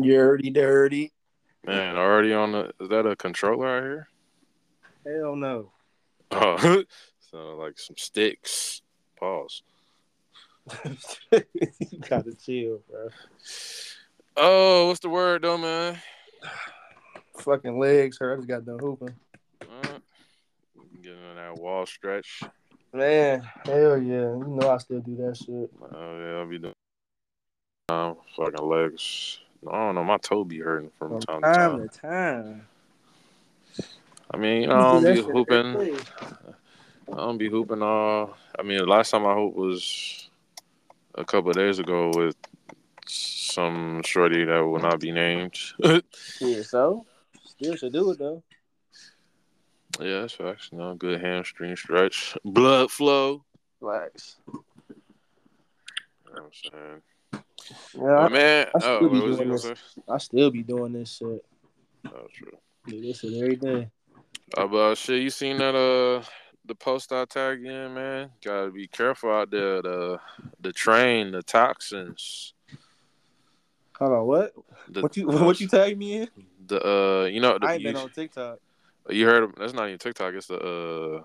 Dirty, dirty. Man, already on the. Is that a controller out here? Hell no. Oh, so like some sticks. Pause. you gotta chill, bro. Oh, what's the word though, man? Fucking legs hurt. I just got done hooping. Uh, getting on that wall stretch. Man, hell yeah. You know I still do that shit. Oh yeah, I'll be doing. Um, fucking legs. I don't know. My toe be hurting from From time, to time. time to time. I mean, you know, I do don't be hooping. I don't be hooping all. I mean, the last time I hooped was a couple of days ago with some shorty that will not be named. yeah, so still should do it though. Yeah, that's facts. Know, good hamstring stretch, blood flow. Relax. You know what I'm saying? Yeah, man, I still oh, be doing this. say? I, I still be doing this shit. Oh, true. Do this shit every day. Uh, but shit, you seen that uh the post I tagged in, man? Gotta be careful out there. The the train, the toxins. Hold on, what? The, What you what you tagged me in? the uh you know the, I ain't you, been on TikTok. you heard of, that's not even TikTok. It's the uh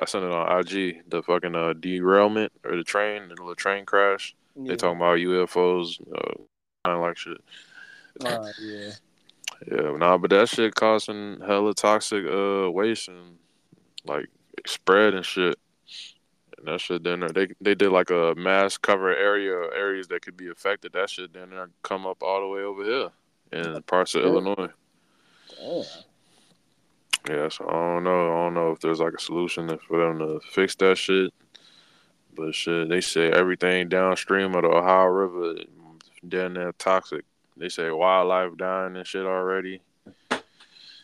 I sent it on IG. The fucking uh derailment or the train, the little train crash. Yeah. They talking about UFOs, uh, kind of like shit. Uh, yeah. Yeah, nah, but that shit causing hella toxic uh waste and like spread and shit. And that shit then they they did like a mass cover area areas that could be affected. That shit then there come up all the way over here in parts of Yeah. Illinois. Damn. Yeah, so I don't know. I don't know if there's like a solution for them to fix that shit. But shit, they say everything downstream of the Ohio River down there toxic. They say wildlife dying and shit already.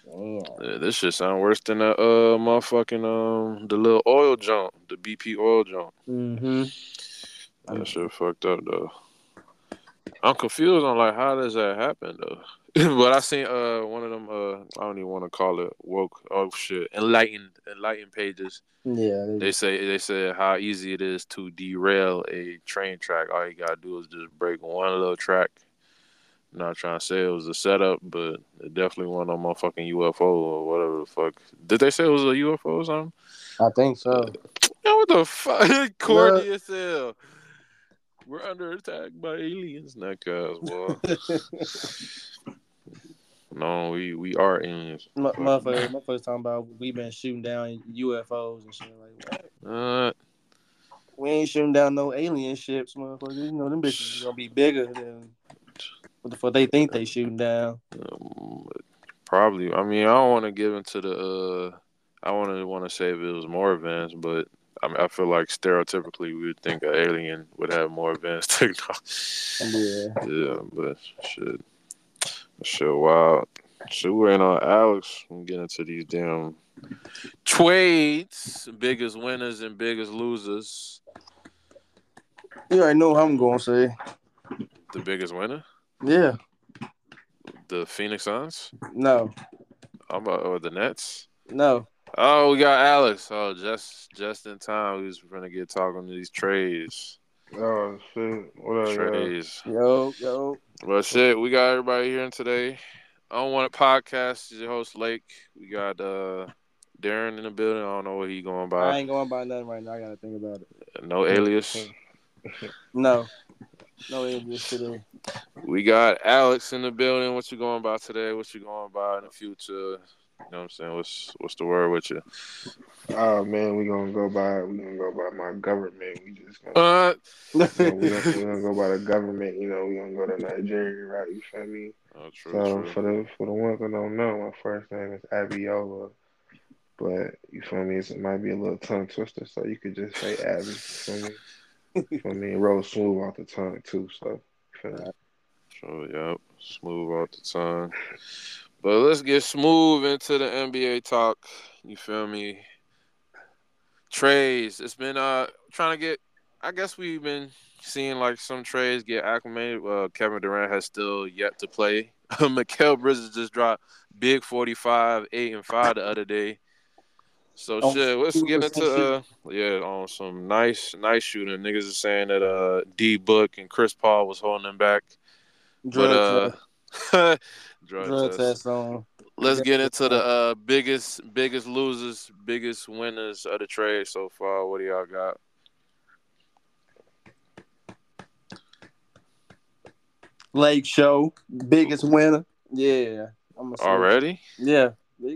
Yeah, this shit sound worse than that uh motherfucking um the little oil jump, the BP oil jump. Mm-hmm. That shit fucked up though. I'm confused on like how does that happen though. but I seen uh one of them uh I don't even want to call it woke oh shit enlightened enlightened pages. Yeah. They, They say they said how easy it is to derail a train track. All you gotta do is just break one little track. not trying to say it was a setup, but it definitely wasn't a motherfucking UFO or whatever the fuck. Did they say it was a UFO or something? I think so. Yeah, what the fuck? Corny as hell. We're under attack by aliens. Not cuz, boy. No, we we are aliens. M- motherfuckers, motherfuckers talking about we been shooting down UFOs and shit like that. Uh, We ain't shooting down no alien ships, motherfuckers. You know them bitches is gonna be bigger than what the fuck they think they shooting down. um, probably. I mean, I don't want to give into the. uh I want to want to say if it was more advanced, but I mean, I feel like stereotypically we would think an alien would have more advanced technology. Yeah. Yeah, but shit, shit, wild. Shit, we ain't on Alex. I'm getting into these damn trades, biggest winners and biggest losers. You already know what I'm gonna say. The biggest winner, Yeah. the Phoenix Suns. No. I'm about or the Nets. No. Oh, we got Alex. Oh, just just in time. We was gonna get talking to these trades. Oh shit! What up, y'all? Yo, yo. But shit, we got everybody here today. I don't want a podcast. Is your host Lake. We got uh Darren in the building. I don't know what he going by. I ain't going by nothing right now. I gotta think about it. No alias. No. No aliens today. We got Alex in the building. What you going by today? What you going by in the future? You know what I'm saying? What's what's the word with you? Oh man, we gonna go by we gonna go by my government. We just gonna, Uh, you know, we gonna, we gonna go by the government. You know, we gonna go to Nigeria, right? You feel me? oh, true, so true. for the for the ones that don't know, my first name is Abiola, but you feel me? It might be a little tongue twister, so you could just say Abby. You feel me? You feel me? It rolls smooth off the tongue too. So you feel me? Sure, yep. Smooth out the tongue. But let's get smooth into the NBA talk. You feel me? Trades. It's been uh trying to get I guess we've been seeing like some trades get acclimated. Well, Kevin Durant has still yet to play. Mikal Bridges just dropped big 45, 8 and 5 the other day. So On shit, let's get 2% into uh yeah, on some nice nice shooting. Niggas are saying that uh D Book and Chris Paul was holding them back. Drug But uh. drug, Drug test. test on. Let's get into the uh, biggest biggest losers, biggest winners of the trade so far. What do y'all got? Lake Show, biggest winner. Yeah, I'm Already? Yeah,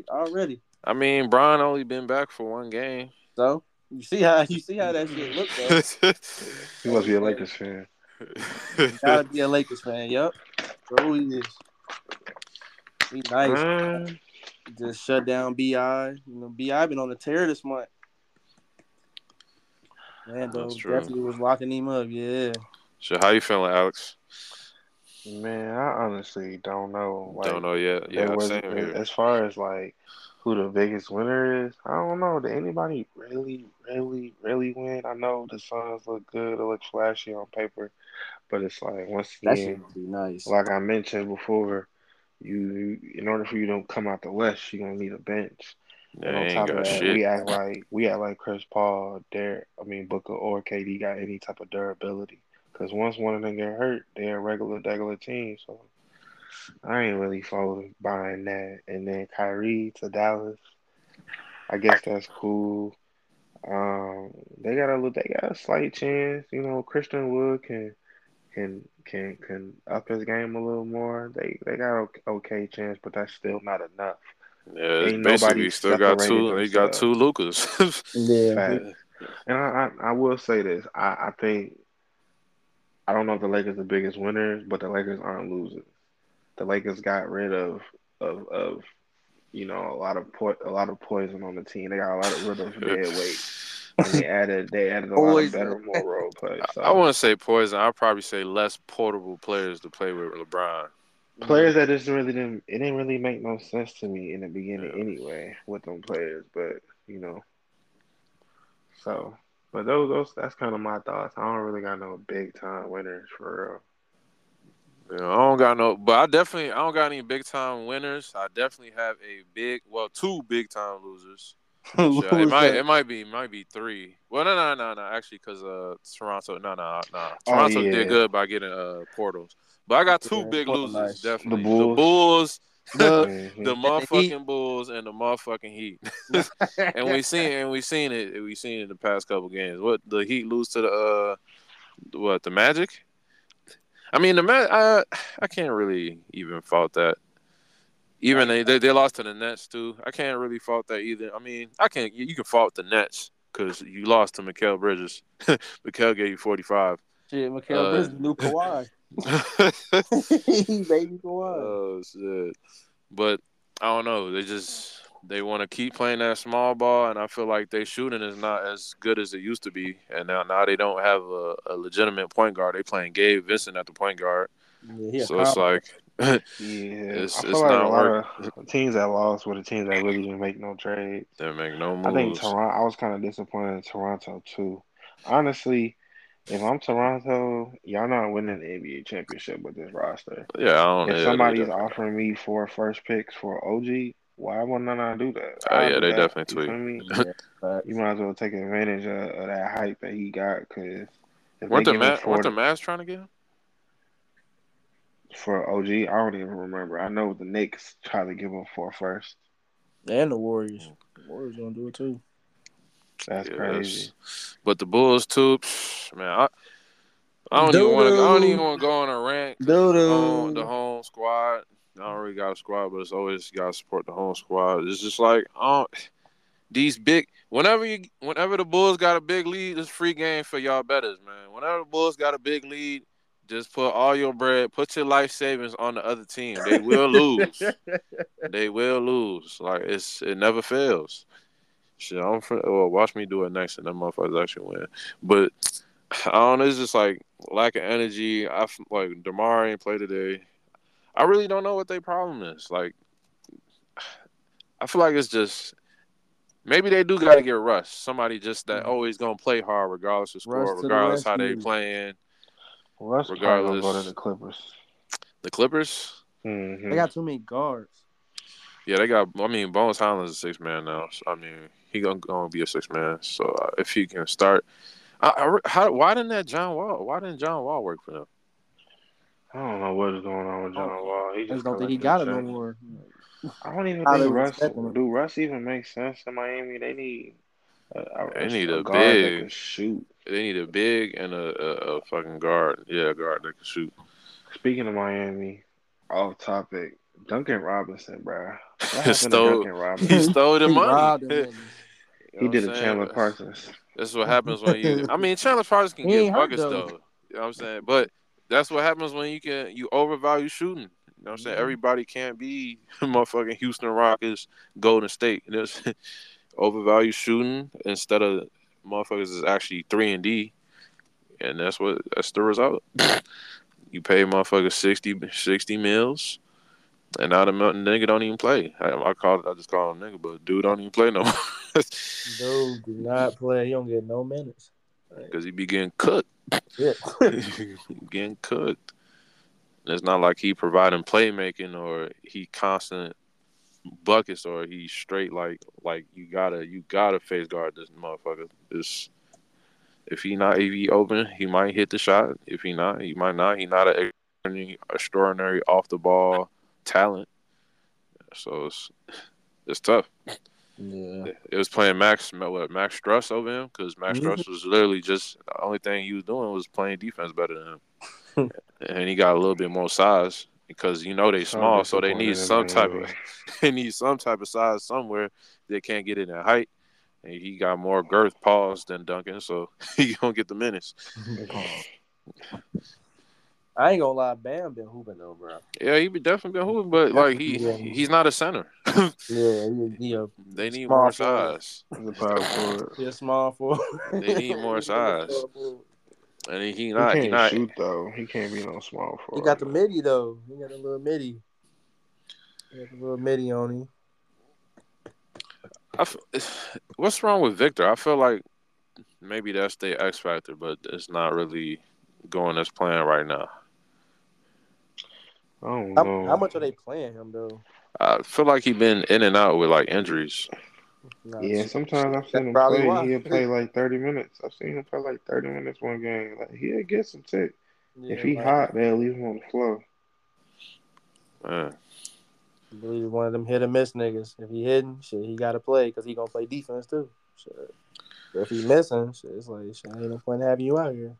already. I mean, Brian only been back for one game. So you see how you see how that shit look though. He must be a Lakers fan. Gotta be a Lakers fan. Yup. So he is. He nice. Man, Just shut down Bi. You know, Bi been on the tear this month. Man, though, That's true. definitely was locking him up. Yeah. so how you feeling, Alex? man, I honestly don't know. Like, Don't know yet. Yeah, was, same here. as far as like who the biggest winner is, I don't know. Did anybody really, really, really win? I know the Suns look good, it look flashy on paper, but it's like once again, shit be nice. like I mentioned before, you in order for you to come out the West, you're gonna need a bench. They And on top of that, shit. we act like we act like Chris Paul, Derek, I mean Booker or KD got any type of durability. Because once one of them get hurt, they're a regular, regular team. So I ain't really following buying that. And then Kyrie to Dallas, I guess that's cool. Um, they got a look they got a slight chance. You know, Christian Wood can can can can up his game a little more. They they got a okay chance, but that's still not enough. Yeah, Ain't basically nobody still got two. separated They got two Lucas. Yeah. And I, I, I will say this. I, I think I don't know if the Lakers are the biggest winners, but the Lakers aren't losers. The Lakers got rid of of, of you know a lot of po- a lot of poison on the team. They got a lot of rid of dead weight. And they added they added a lot of better, more role players. So I want to say poison. I'd probably say less portable players to play with LeBron. players that just really didn't it didn't really make no sense to me in the beginning Yeah. anyway with them players, but you know. So, but those those that's kind of my thoughts. I don't really got no big time winners for real. know, I don't got no, but I definitely I don't got any big time winners. I definitely have a big, well, two big time losers. Who Shit, it might that? it might be might be three. Well, no, no, no, no. Actually, because uh, Toronto, no, no, no. Oh, Toronto yeah. did good by getting uh portals, but I got two Yeah, big Portland losers. nice. Definitely, The Bulls. Bulls, The- the Mhm. motherfucking Bulls, and the motherfucking Heat. and we seen and we seen it. We seen it in the past couple games. What the Heat lose to the uh, what the Magic? I mean the Ma- I I can't really even fault that. Even they, they they lost to the Nets too. I can't really fault that either. I mean I can't. you can fault the Nets because you lost to Mikal Bridges. Mikal gave you forty five. Shit, Mikal Uh, Bridges, new Kawhi. Baby Kawhi. Oh shit! But I don't know. They just they want to keep playing that small ball, and I feel like their shooting is not as good as it used to be. And now now they don't have a, a legitimate point guard. They playing Gabe Vincent at the point guard, Yeah, so it's like Yeah, It's- I feel it's like not a lot of teams that lost were the teams that really didn't make no trades. they make no moves. I think Toronto. I was kind of disappointed in Toronto too. Honestly, if I'm Toronto, y'all not winning the NBA championship with this roster. yeah, I don't. If somebody's offering me four first picks for OG, why wouldn't I not do that? Oh, I'll yeah, they that. definitely You feel me? Yeah. You might as well take advantage of, of that hype that he got because if weren't the Ma- weren't the Mavs trying to get him? For OG, I don't even remember. I know the Knicks tried to give him four first. And the Warriors. The Warriors gonna do it too. That's Yeah, crazy. that's- But the Bulls too, man. I, I don't even want to. I don't even want to go on a rant. 'cause Doo-doo. The home, the home squad. I don't really got a squad, but it's always got to support the home squad. It's just like, oh, these big. Whenever you, whenever the Bulls got a big lead, it's free game for y'all betters, man. Whenever the Bulls got a big lead, just put all your bread, put your life savings on the other team. They will lose. they will lose. Like it's, it never fails. Shit, I'm for, well, watch me do it next, and them motherfuckers actually win. But I don't know. It's just like lack of energy. I like Demar ain't play today. I really don't know what their problem is. Like, I feel like it's just maybe they do got to get Russ. Somebody just that mm. always gonna play hard regardless of score, Russ to the regardless how they playing. Well, that's probably go to the Clippers. The Clippers, hmm They got too many guards. yeah, they got. I mean, Bones Hyland's a six man now. So, I mean, he gonna, gonna be a six man. So uh, if he can start, I, I, how, why didn't that John Wall? Why didn't John Wall work for them? I don't know what is going on with John Wall. He just just don't think he got it no more. I don't even How they think was Russ. expecting it. Do Russ even make sense in Miami? They need. A, a, They need a guard that big- can shoot. They need a big and a, a, a fucking guard. Yeah, a guard that can shoot. Speaking of Miami, off topic. Duncan Robinson, bro. What happened to Stole- Duncan He stole the money. robbed them You niggas. know He did a saying? Chandler Parsons. That's what happens when you. I mean, Chandler Parsons can He get ain't hurt, buckets though. though. You know what I'm saying? But that's what happens when you can you overvalue shooting. You know what I'm saying? Mhm. Everybody can't be motherfucking Houston Rockets, Golden State. There's overvalue shooting instead of motherfuckers is actually three and D, and that's what that's the result. you pay motherfuckers 60, 60 mils. And now the nigga don't even play. I, I call it, I just call him nigga, but dude don't even play no more Dude, do not play. He don't get no minutes. because he be getting cooked. Yeah. getting cooked. And It's not like he providing playmaking or he constant buckets or he straight like like you gotta you gotta face guard this motherfucker. This if he not if he open, he might hit the shot. If he not, he might not. He not an extraordinary, extraordinary off the ball talent. So it's it's tough. yeah. It was playing Max what Max Strus over him because Max Mhm. Strus was literally just the only thing he was doing was playing defense better than him, and he got a little bit more size because you know they So small, so they need some type of they need some type of size somewhere. They can't get it in height, and he got more girth pause than Duncan, so he gonna get the minutes. I ain't gonna lie, Bam been hooping though, bro. Yeah, he be definitely been hooping, but like he Yeah. he's not a center. Yeah, he, he a, they need more forward. size, The power forward. he a small forward. They need more size. And he He not can't he not shoot though. He can't be no small forward. He forward. got the midi though. He got a little midi. He got the little midi on him. I f- what's wrong with Victor? I feel like maybe that's the X factor, but it's not really going as planned right now. I don't How, know. how much are they playing him though? I feel like he's been in and out with like injuries. Nah, Yeah, sometimes I've That's seen him play. why. He'll play like thirty minutes. I've seen him play like thirty minutes one game. Like he'll get some tick. Yeah, if he like, hot, they'll leave him on the floor. Man, I believe he's one of them hit or miss niggas. If he hitting, shit, he got to play because he gonna play defense too. Shit. But if he missing, shit, it's like shit, ain't no point having you out here.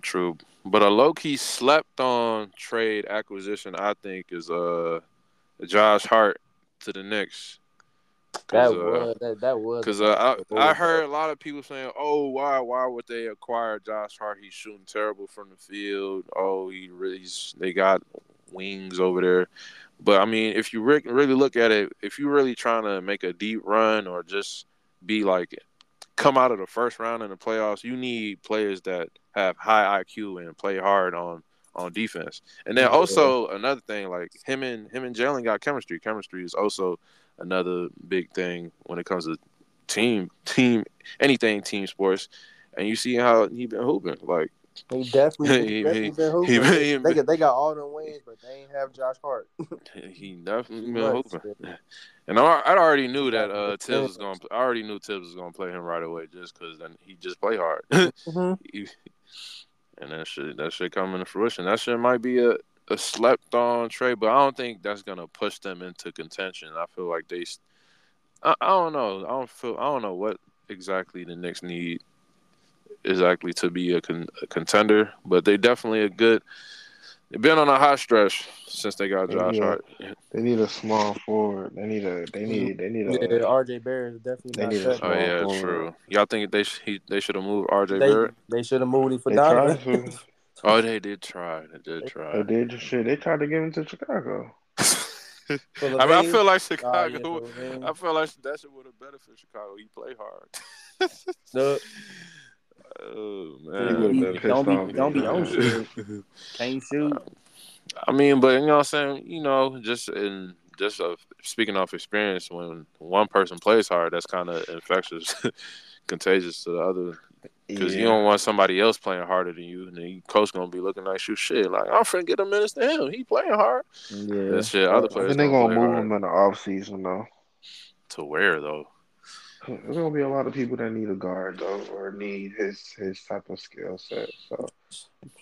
true. But a low key slept on trade acquisition, I think, is uh Josh Hart to the Knicks. That uh, was that, that was Because uh, I, I heard a lot of people saying, "Oh, why why would they acquire Josh Hart? He's shooting terrible from the field. Oh, he really he's, they got wings over there." But I mean, if you re- really look at it, if you're really trying to make a deep run or just be like come out of the first round in the playoffs, you need players that have high IQ and play hard on on defense. And then also another thing, like him and him and Jalen got chemistry. Chemistry is also another big thing when it comes to team team anything team sports. And you see how he been hooping. Like He definitely, He- definitely he- been hooping. he- they, he- they got, they got all the wins, but they ain't have Josh Hart. he definitely been hooping. And I, I already knew that uh, Thibs was going. I already knew Thibs was going to play him right away, just because then he just play hard. Mhm. He- and that shit, that shit coming to fruition. That shit might be a, a slept on trade, but I don't think that's gonna push them into contention. I feel like they, I don't know. I don't feel. I don't know what exactly the Knicks need exactly to be a, con, a contender, but they definitely a good. They've been on a hot stretch since they got Josh Yeah. Hart. They need a small forward. They need a. They need. They need a. Yeah, RJ Barrett is definitely They not need a cut. Oh yeah, forward. true. Y'all think they sh- he, they should have moved R.J. They Barrett? they should have moved him for Donovan. to. Oh, they did try. They did try. They try. did the shit. They tried to give him to Chicago. I mean, I feel like Oh, Chicago. yeah. I feel like that shit would have benefited Chicago. He play hard. Look, oh He man. would've he- been pissed don't off be if don't be he on did. shit. Can't shoot. I mean, but you know what I'm saying? You know, just in just of speaking off experience, when one person plays hard, that's kind of infectious, contagious to the other. Because you don't want somebody else playing harder than you, and the your coach gonna be looking like you shit. Like I'm finna get a minutes to him. He playing hard. Yeah. That shit. Other I players think they gonna gonna play move hard. him in the off season though. To where though? There's gonna be a lot of people that need a guard though, or need his his type of skill set. So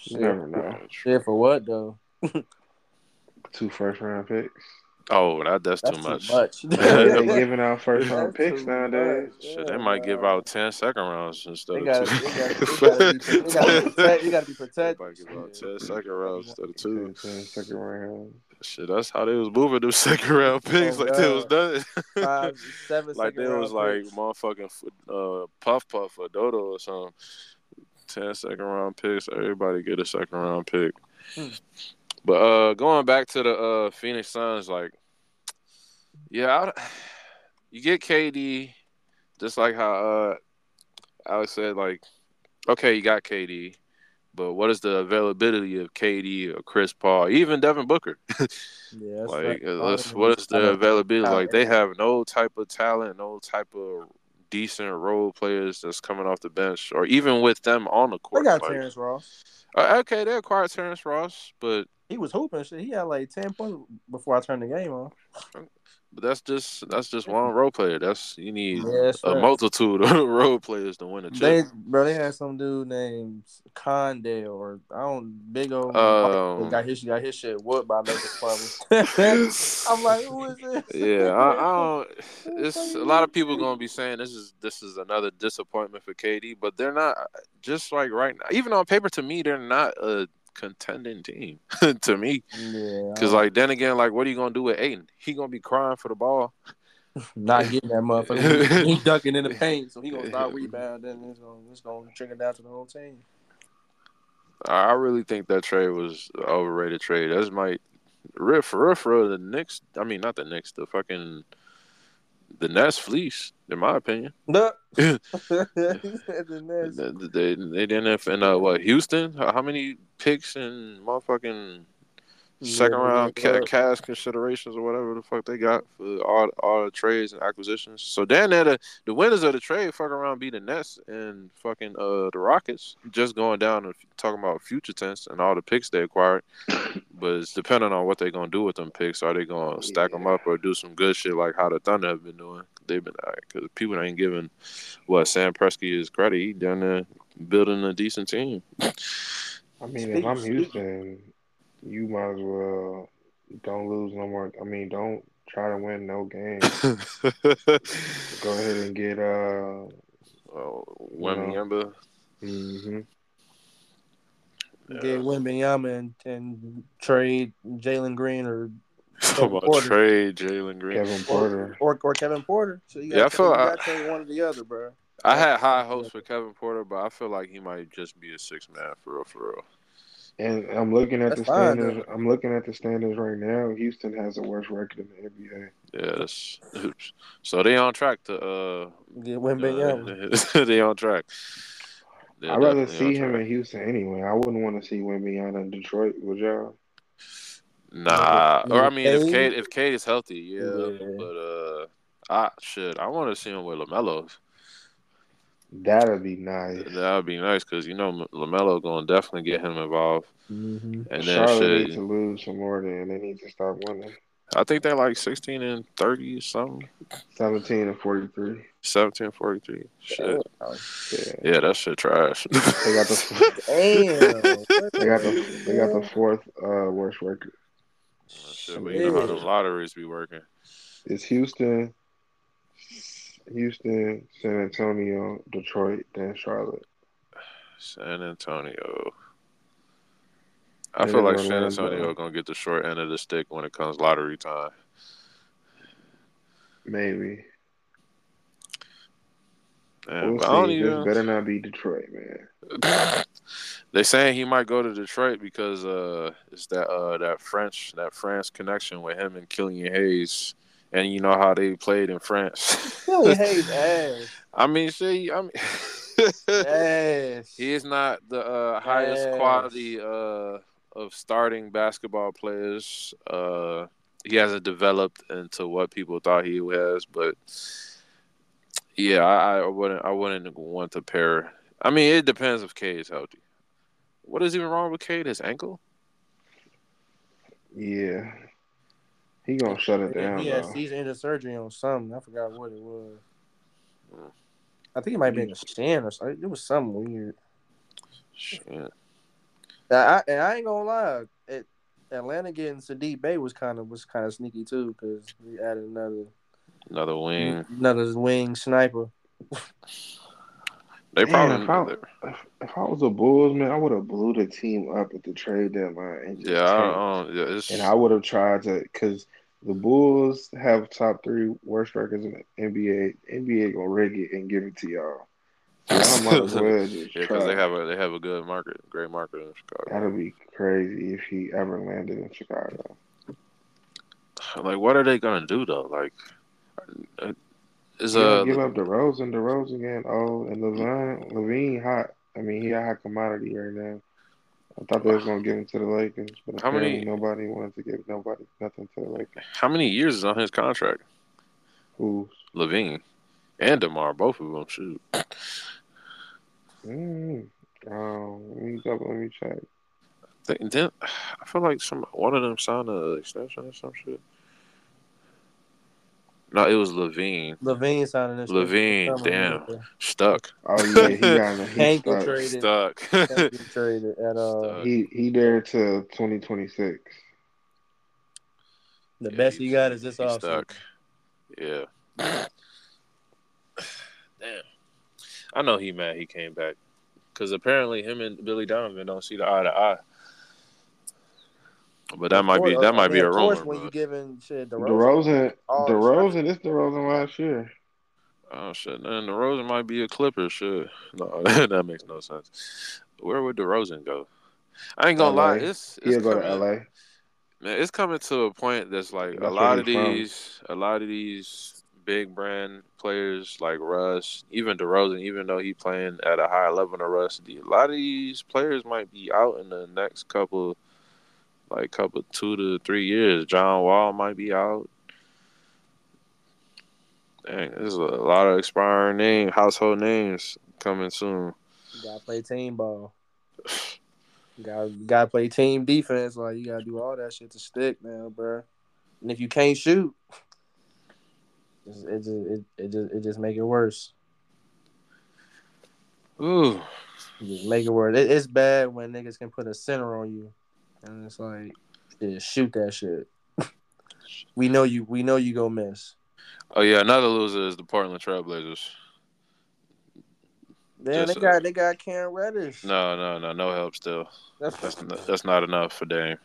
you never know. Shit for what though? Two first round picks. Oh, that that's, That's too much. Yeah, they giving out first round That's picks nowadays. much. Shit, they Yeah, might give out 10 second rounds instead They of gotta, two. they gotta, be, they gotta be protect, you gotta be protected. might give out Shit. 10 second rounds instead of two. Ten- ten second round. Shit, that's how they was moving them second round picks. Oh, like they was done. Five, seven, like second they was like picks. motherfucking uh, Puff Puff or Dodo or something. 10 second round picks. Everybody get a second round pick. Hmm. But uh, going back to the uh, Phoenix Suns, like, yeah, I, you get KD, just like how uh, Alex said, like, okay, you got KD, but what is the availability of KD or Chris Paul, even Devin Booker? Yeah, that's like, right. uh, All let's- them what niggas is the availability? kinda- Like, they have no type of talent, no type of decent role players that's coming off the bench, or even with them on the court. They court. got like- Terrence Ross. Uh, okay, they acquired Terrence Ross, but He was hooping shit. He had like ten points before I turned the game on. but that's just that's just one role player. That's you need Yeah, a right. multitude of role players to win a They bro, they had some dude named Condale or I don't big old Um, got his got his shit whooped by Lakers players. I'm like, who is this? Yeah, I, I don't. It's a lot of people gonna be saying this is this is another disappointment for KD, but they're not. Just like right now, even on paper, to me, they're not a contending team. to me, Yeah, because like then again, like what are you gonna do with Ayton? He gonna be crying for the ball. not getting that motherfucker. he ducking in the paint, so he gonna start rebounding. It's gonna it's gonna trickle down to the whole team. I really think that trade was overrated trade. That's my for real for the Knicks. I mean, not the Knicks. The fucking the Nets fleece, in my opinion. Look. They, they, they didn't have in uh, what Houston? How how many picks and motherfucking second Yeah, round ca- cash considerations or whatever the fuck they got for all all the trades and acquisitions? So then the the winners of the trade fuck around be the Nets and fucking uh the Rockets. Just going down and talking about future tense and all the picks they acquired. But it's depending on what they're gonna do with them picks. Are they gonna stack them up or do some good shit like how the Thunder have been doing? They've been because people ain't giving what Sam Presti his credit. He down there building a decent team. I mean, if I'm Houston, you might as well don't lose no more. I mean, don't try to win no games. Go ahead and get uh. oh, Wembanyama. hmm Get Wembanyama and, and trade Jalen Green or Talk about Porter. trade Jalen Green. Kevin Porter. or, or Kevin Porter. So you Yeah, I got feel you I- got to trade one or the other, bro. I had high hopes for Kevin Porter, but I feel like he might just be a six man for real, for real. And I'm looking at That's the fine, standards. I'm looking at the standards right now. Houston has the worst record in the NBA. Yeah, that's so they on track to uh, Get Wembanyama. uh they on track. They're I'd rather see him in Houston anyway. I wouldn't want to see Wimbyana in Detroit. Would y'all? Nah, or I mean, if Cade if Cade is healthy, yeah, Yeah. but uh, I should I want to see him with Lamelo. That'd be nice. That would be nice because you know Lamelo going to definitely get him involved, Mm-hmm. and then Charlotte shit. needs to lose some more. Then they need to start winning. I think they're like sixteen and thirty or something. Seventeen and forty-three. 17 and 43. Shit. Yeah, Yeah, that shit trash. they got the Damn. they got the they got the fourth uh, worst record. shit, but you know how the lotteries be working. It's Houston, Houston, San Antonio, Detroit, then Charlotte. San Antonio. I And feel like San. Antonio gonna get the short end of the stick when it comes lottery time. Maybe. Man, We'll I don't even. better not be Detroit, man. they saying he might go to Detroit because uh, it's that uh that French that France connection with him and Killian Hayes, and you know how they played in France. Killian Hayes ass. I mean, see, I mean, he is not the uh, highest Yes. quality uh of starting basketball players. Uh, he hasn't developed into what people thought he was, but yeah, I, I wouldn't I wouldn't want to pair. I mean, it depends if Cade is healthy. What is even wrong with Cade? His ankle? Yeah. He gonna shut it down He he's though. season surgery on something. I forgot what it was. I think it might be in a shin or something. It was something weird. Shit. I, I, and I ain't gonna lie, it, Atlanta getting Saddiq Bey was kind of was kind of sneaky too because we added another Another wing. another wing sniper. They Man, probably. if I, if, if I was a Bulls man, I would have blew the team up at the trade deadline and yeah, I, tanked. I don't, yeah, it's and I would have tried to because the Bulls have top three worst records in the NBA. NBA gonna rig it and give it to y'all. Y'all might as well just yeah, because they have a they have a good market, great market in Chicago. That'd be crazy if he ever landed in Chicago. Like, what are they gonna do though? Like, uh, is Yeah, uh give up DeRozan, DeRozan again. Oh, and LaVine, LaVine hot. I mean, he a hot commodity right now. I thought they was gonna give him to the Lakers, but How many- nobody wanted to give nobody nothing to the Lakers. how many years is on his contract? Who's LaVine and Demar, both of them. Shoot, mm, um, let me double, let me check. They- then I feel like some one of them signed an extension or some shit. No, it was LaVine. LaVine signing this. LaVine, damn. Stuck. Oh yeah, he got he Hank stuck. traded. Stuck. Traded at uh Stuck. He he there till twenty twenty six. the Yeah, best he he's- got is this he's offseason. stuck. Yeah. Damn. I know he mad he came back. Because apparently him and Billy Donovan don't see the eye to eye. But that might be that might be a rumor. of course, rumor. when you but- giving shit DeRozan, DeRozan, all the DeRozan, this DeRozan last year. Oh shit! Then DeRozan might be a Clipper. Shit, no, that makes no sense. Where would DeRozan go? I ain't gonna LA. lie. It's, it's He'll go to LA. Man, it's coming to a point that's like That's a lot of he's from. these, a lot of these big brand players like Russ, even DeRozan, even though he playing at a higher level than Russ, a lot of these players might be out in the next couple, like couple two to three years. John Wall might be out. Dang, there's a lot of expiring name, household names coming soon. You gotta play team ball. You gotta, you gotta play team defense. Like you gotta do all that shit to stick now, bro. And if you can't shoot, it just it just it, it just, it just make it worse. Ooh, just make it worse. It, it's bad when niggas can put a center on you, and it's like, just shoot that shit. we know you. We know you go miss. oh yeah, another loser is the Portland Trailblazers. Then they got they got Cam Reddish. No, no, no, no help still. That's That's not, that's not enough for Dame.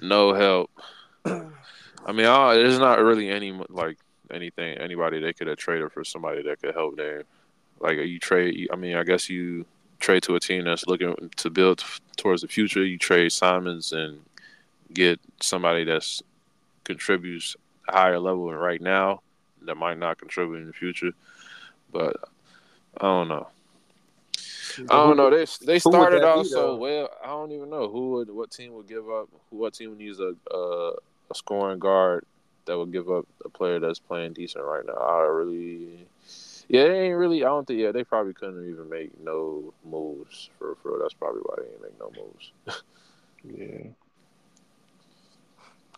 No help. I mean, I, there's not really any like anything anybody they could have traded for somebody that could help Dame. Like you trade. I mean, I guess you trade to a team that's looking to build towards the future. You trade Simons and get somebody that's contributes a higher level right now that might not contribute in the future. But I don't know. I don't know. They they started out so well. I don't even know who would what team would give up. Who what team would use a a, a scoring guard that would give up a player that's playing decent right now. I really, yeah, they ain't really. I don't think. Yeah, they probably couldn't even make no moves for for. That's probably why they ain't make no moves. Yeah,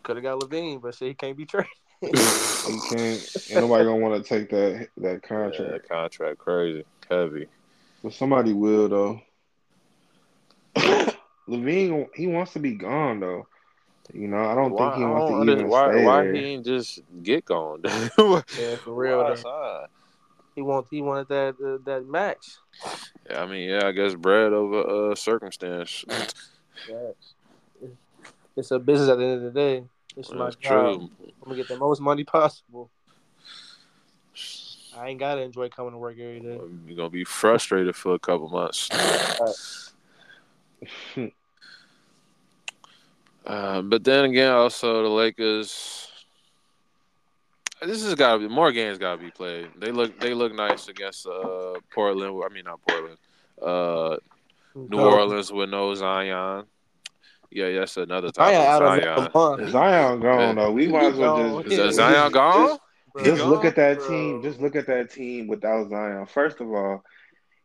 Could have got LaVine, but shit, he can't be traded. he can't. Ain't nobody gonna want to take that that Yeah, contract. that contract crazy, heavy. But somebody will though. LaVine, he wants to be gone though. You know, I don't Why, think he wants to even why, stay why there. he ain't just get gone? Yeah, for real. Why though. sign? He want he wanted that uh, that max. Yeah, I mean, yeah, I guess bread over uh circumstance. It's a business at the end of the day. It's my That's job. true. I'm gonna get the most money possible. I ain't gotta enjoy coming to work every day. You're gonna be frustrated for a couple months. Uh, but then again, also the Lakers. This has got to be more games. Got to be played. They look they look nice against uh, Portland. I mean not Portland. Uh, New No. Orleans with no Zion. Yeah, that's another Zion topic. out Zion. Zion gone though. We might as well Gone. just Is that Yeah, Zion just- gone? Bro, Just look at that bro. team. Just look at that team without Zion. First of all,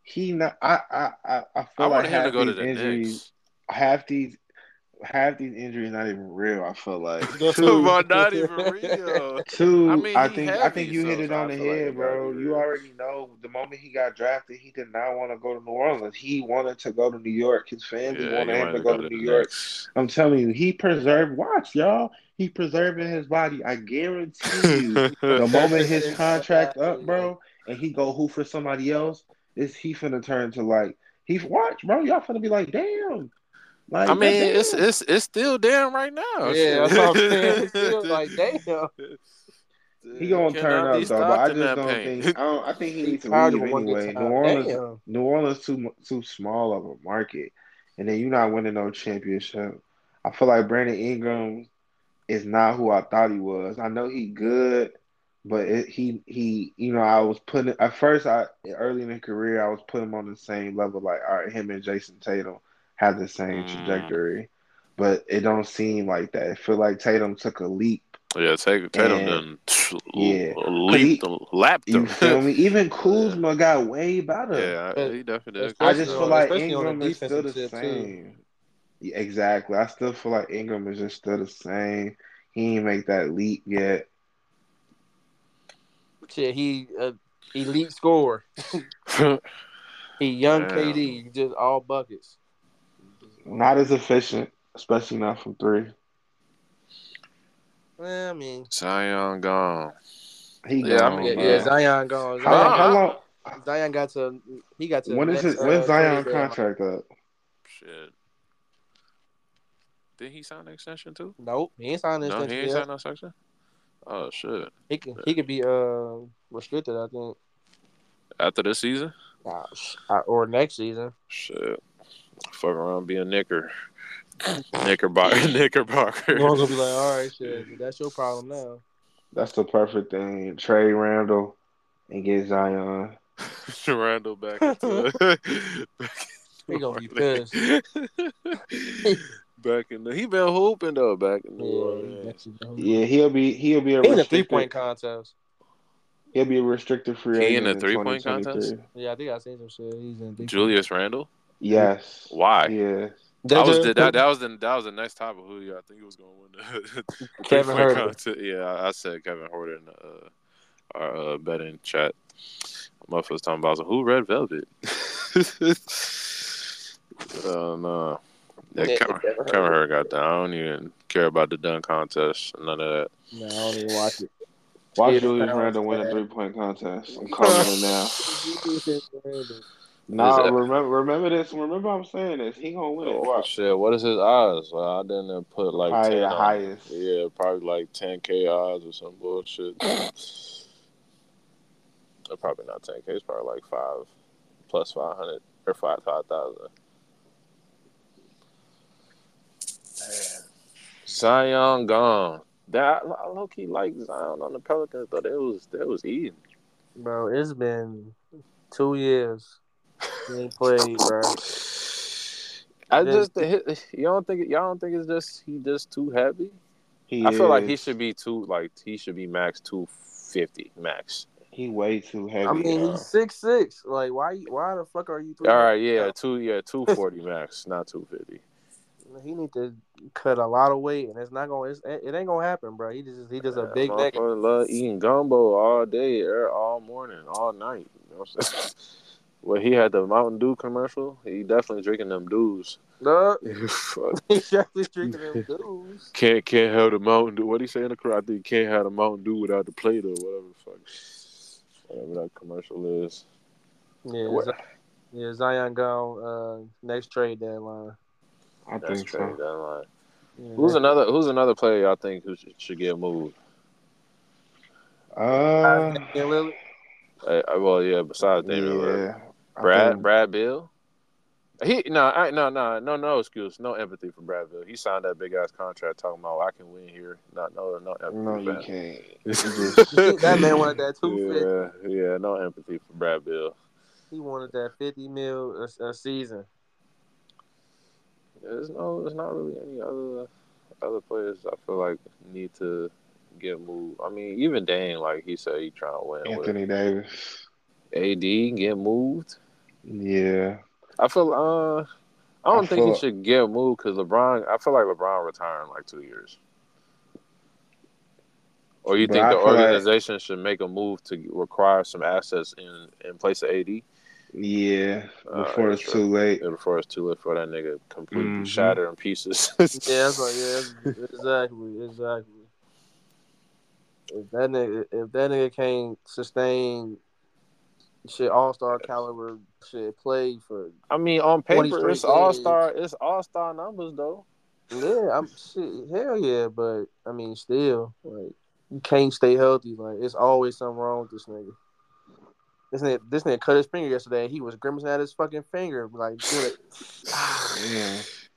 he not. I I I, I I feel like wanted half to go to these the injuries, Knicks. half these. Half these injuries not even real. I feel like two, not even real. two. I I, mean, he think I think you so hit it I on the feel like head, bro. You already know the moment he got drafted, he did not want to go to New Orleans. He wanted to go to New York. His family Yeah, wanted he him wanted to go to the New York. Knicks. I'm telling you, he preserved. Watch, y'all. He preserving his body. I guarantee you. The moment his contract up, bro, and he go who for somebody else, is he finna turn to like he watch, bro. Y'all finna be like, damn. Like I mean, that it's it's it's still damn right now. Yeah, that's what I'm saying. It's still like, damn. he gonna turn Cannot up though, but I just don't paint. think I don't. I think he He needs to tired leave of one good anyway. New. Orleans, Damn. New Orleans too too small of a market, and then you're not winning no championship. I feel like Brandon Ingram is not who I thought he was. I know he good, but it, he he you know I was putting at first I early in his career I was putting him on the same level like all right him and Jayson Tatum have the same Mm. trajectory, but it don't seem like that. I feel like Tatum took a leap. Yeah, take Tatum And- done yeah. leaped, lapped You feel me? Even Kuzma got way better. yeah, But- he definitely did. I just feel like on the Ingram is still the defensive tip, too. same. Yeah, exactly. I still feel like Ingram is just still the same. He ain't make that leap yet. Shit, he uh, elite scorer. He young Damn. KD, just all buckets. Not as efficient, especially not from three. Well, I mean, Zion gone. He Yeah, I gone, mean, yeah, yeah, Zion gone. How, Zion, long- how long? Zion got to he got to When is next, it? When's uh, Zion contract up? Shit. Did he sign an extension too? Nope, he ain't signed this No, he extension ain't yet. signed no extension. Oh shit! He could he could be uh restricted, I think, After this season, Nah, uh, or next season. shit. Fuck around, be a knicker, knickerbocker, knickerbocker. You're gonna be like, all right, shit, that's your problem now. That's the perfect thing. Trade Randle and get Zion. Randle back into back He gonna be pissed. back in the he been hooping though back in New Yeah, Orleans. Yeah, he'll be he'll be a He in a three point contest. he'll be a restricted free He agent in a three-point 2023. contest? Yeah, I think I seen some shit. He's in Julius Randle. Yes. Why? Yeah. That was that, that was the that was the next topic who I think he was going to win the, the Kevin three-point contest. Yeah, I, I said Kevin Horton in the, uh, our uh, betting chat. Motherfuckers talking about so who Red Velvet. uh, no. Yeah, Yeah, Kevin, Kevin Kevin Huerter got that. I don't even care about the dunk contest. None of that. No, I don't even watch it. Watch Yeah, Julius that Randle win a three point contest. I'm calling it now. Now. Nah, Is that- remember remember this. Remember I'm saying this. He gonna win it. Oh, Watch. shit. What is his odds? Well, I didn't put like Probably 10 the on highest. Yeah, probably like 10K odds or some bullshit. Uh, probably not 10K. It's probably like 5 plus 500 or 5 5,000. Zion gone. That I low key like Zion on the Pelicans, but it was that was eating. Bro, it's been two years. He ain't played, bro. I Then- just you don't think y'all don't think it's just he just too heavy. He I feel like he should be too like he should be max two fifty max. He way too heavy. I mean, bro. he's six six. Like, why? Why the fuck are you? All right, yeah, two yeah two forty max, not two fifty. He need to cut a lot of weight, and it's not gonna. It's, it ain't gonna happen, bro. He just he just a big nigga. Love eating gumbo all day, er, all morning, all night. You know what I'm saying? well, he had the Mountain Dew commercial. He definitely drinking them dews. No, Fuck. he definitely drinking them dudes. Can't can't have the Mountain Dew. What he say in the crowd? I think can't have the Mountain Dew without the plate or whatever the fuck. Whatever that commercial is. Yeah, What- Z- yeah. Zion gone. Uh, next trade deadline. I That's think trade so. deadline. Yeah, Who's another Who's another player y'all think who should, should get moved? Uh, Damian Lillard? Uh, well, yeah. Besides Damian yeah. I Brad think- Brad Beal. He no I, no no no no excuse no empathy for Brad Beal. He signed that big ass contract talking about oh, I can win here. Not no no empathy. No, you that. can't. that man wanted that two Yeah, yeah, no empathy for Brad Beal. He wanted that fifty mil a, a season. There's no, there's not really any other other players I feel like need to get moved. I mean, even Dame, like he said, he trying to win Anthony Davis. AD get moved. Yeah. I feel uh, I don't I think he feel- should get moved because LeBron. I feel like LeBron retiring in like two years. Or you But think I the feel like- organization should make a move to require some assets in in place of AD Yeah, Uh, before yeah, it's sure. too late. before it's too late for that nigga completely Mhm. shatter in pieces? Yeah, that's like yeah, exactly, exactly. If that nigga, if that nigga can't sustain shit, all star caliber shit play for I mean, on paper, it's all star. It's all star numbers though. yeah, I'm shit, hell yeah, but I mean, still, like you can't stay healthy. Like it's always something wrong with this nigga. This nigga, this nigga cut his finger yesterday. and He was grimacing at his fucking finger, like, doing it. Ah.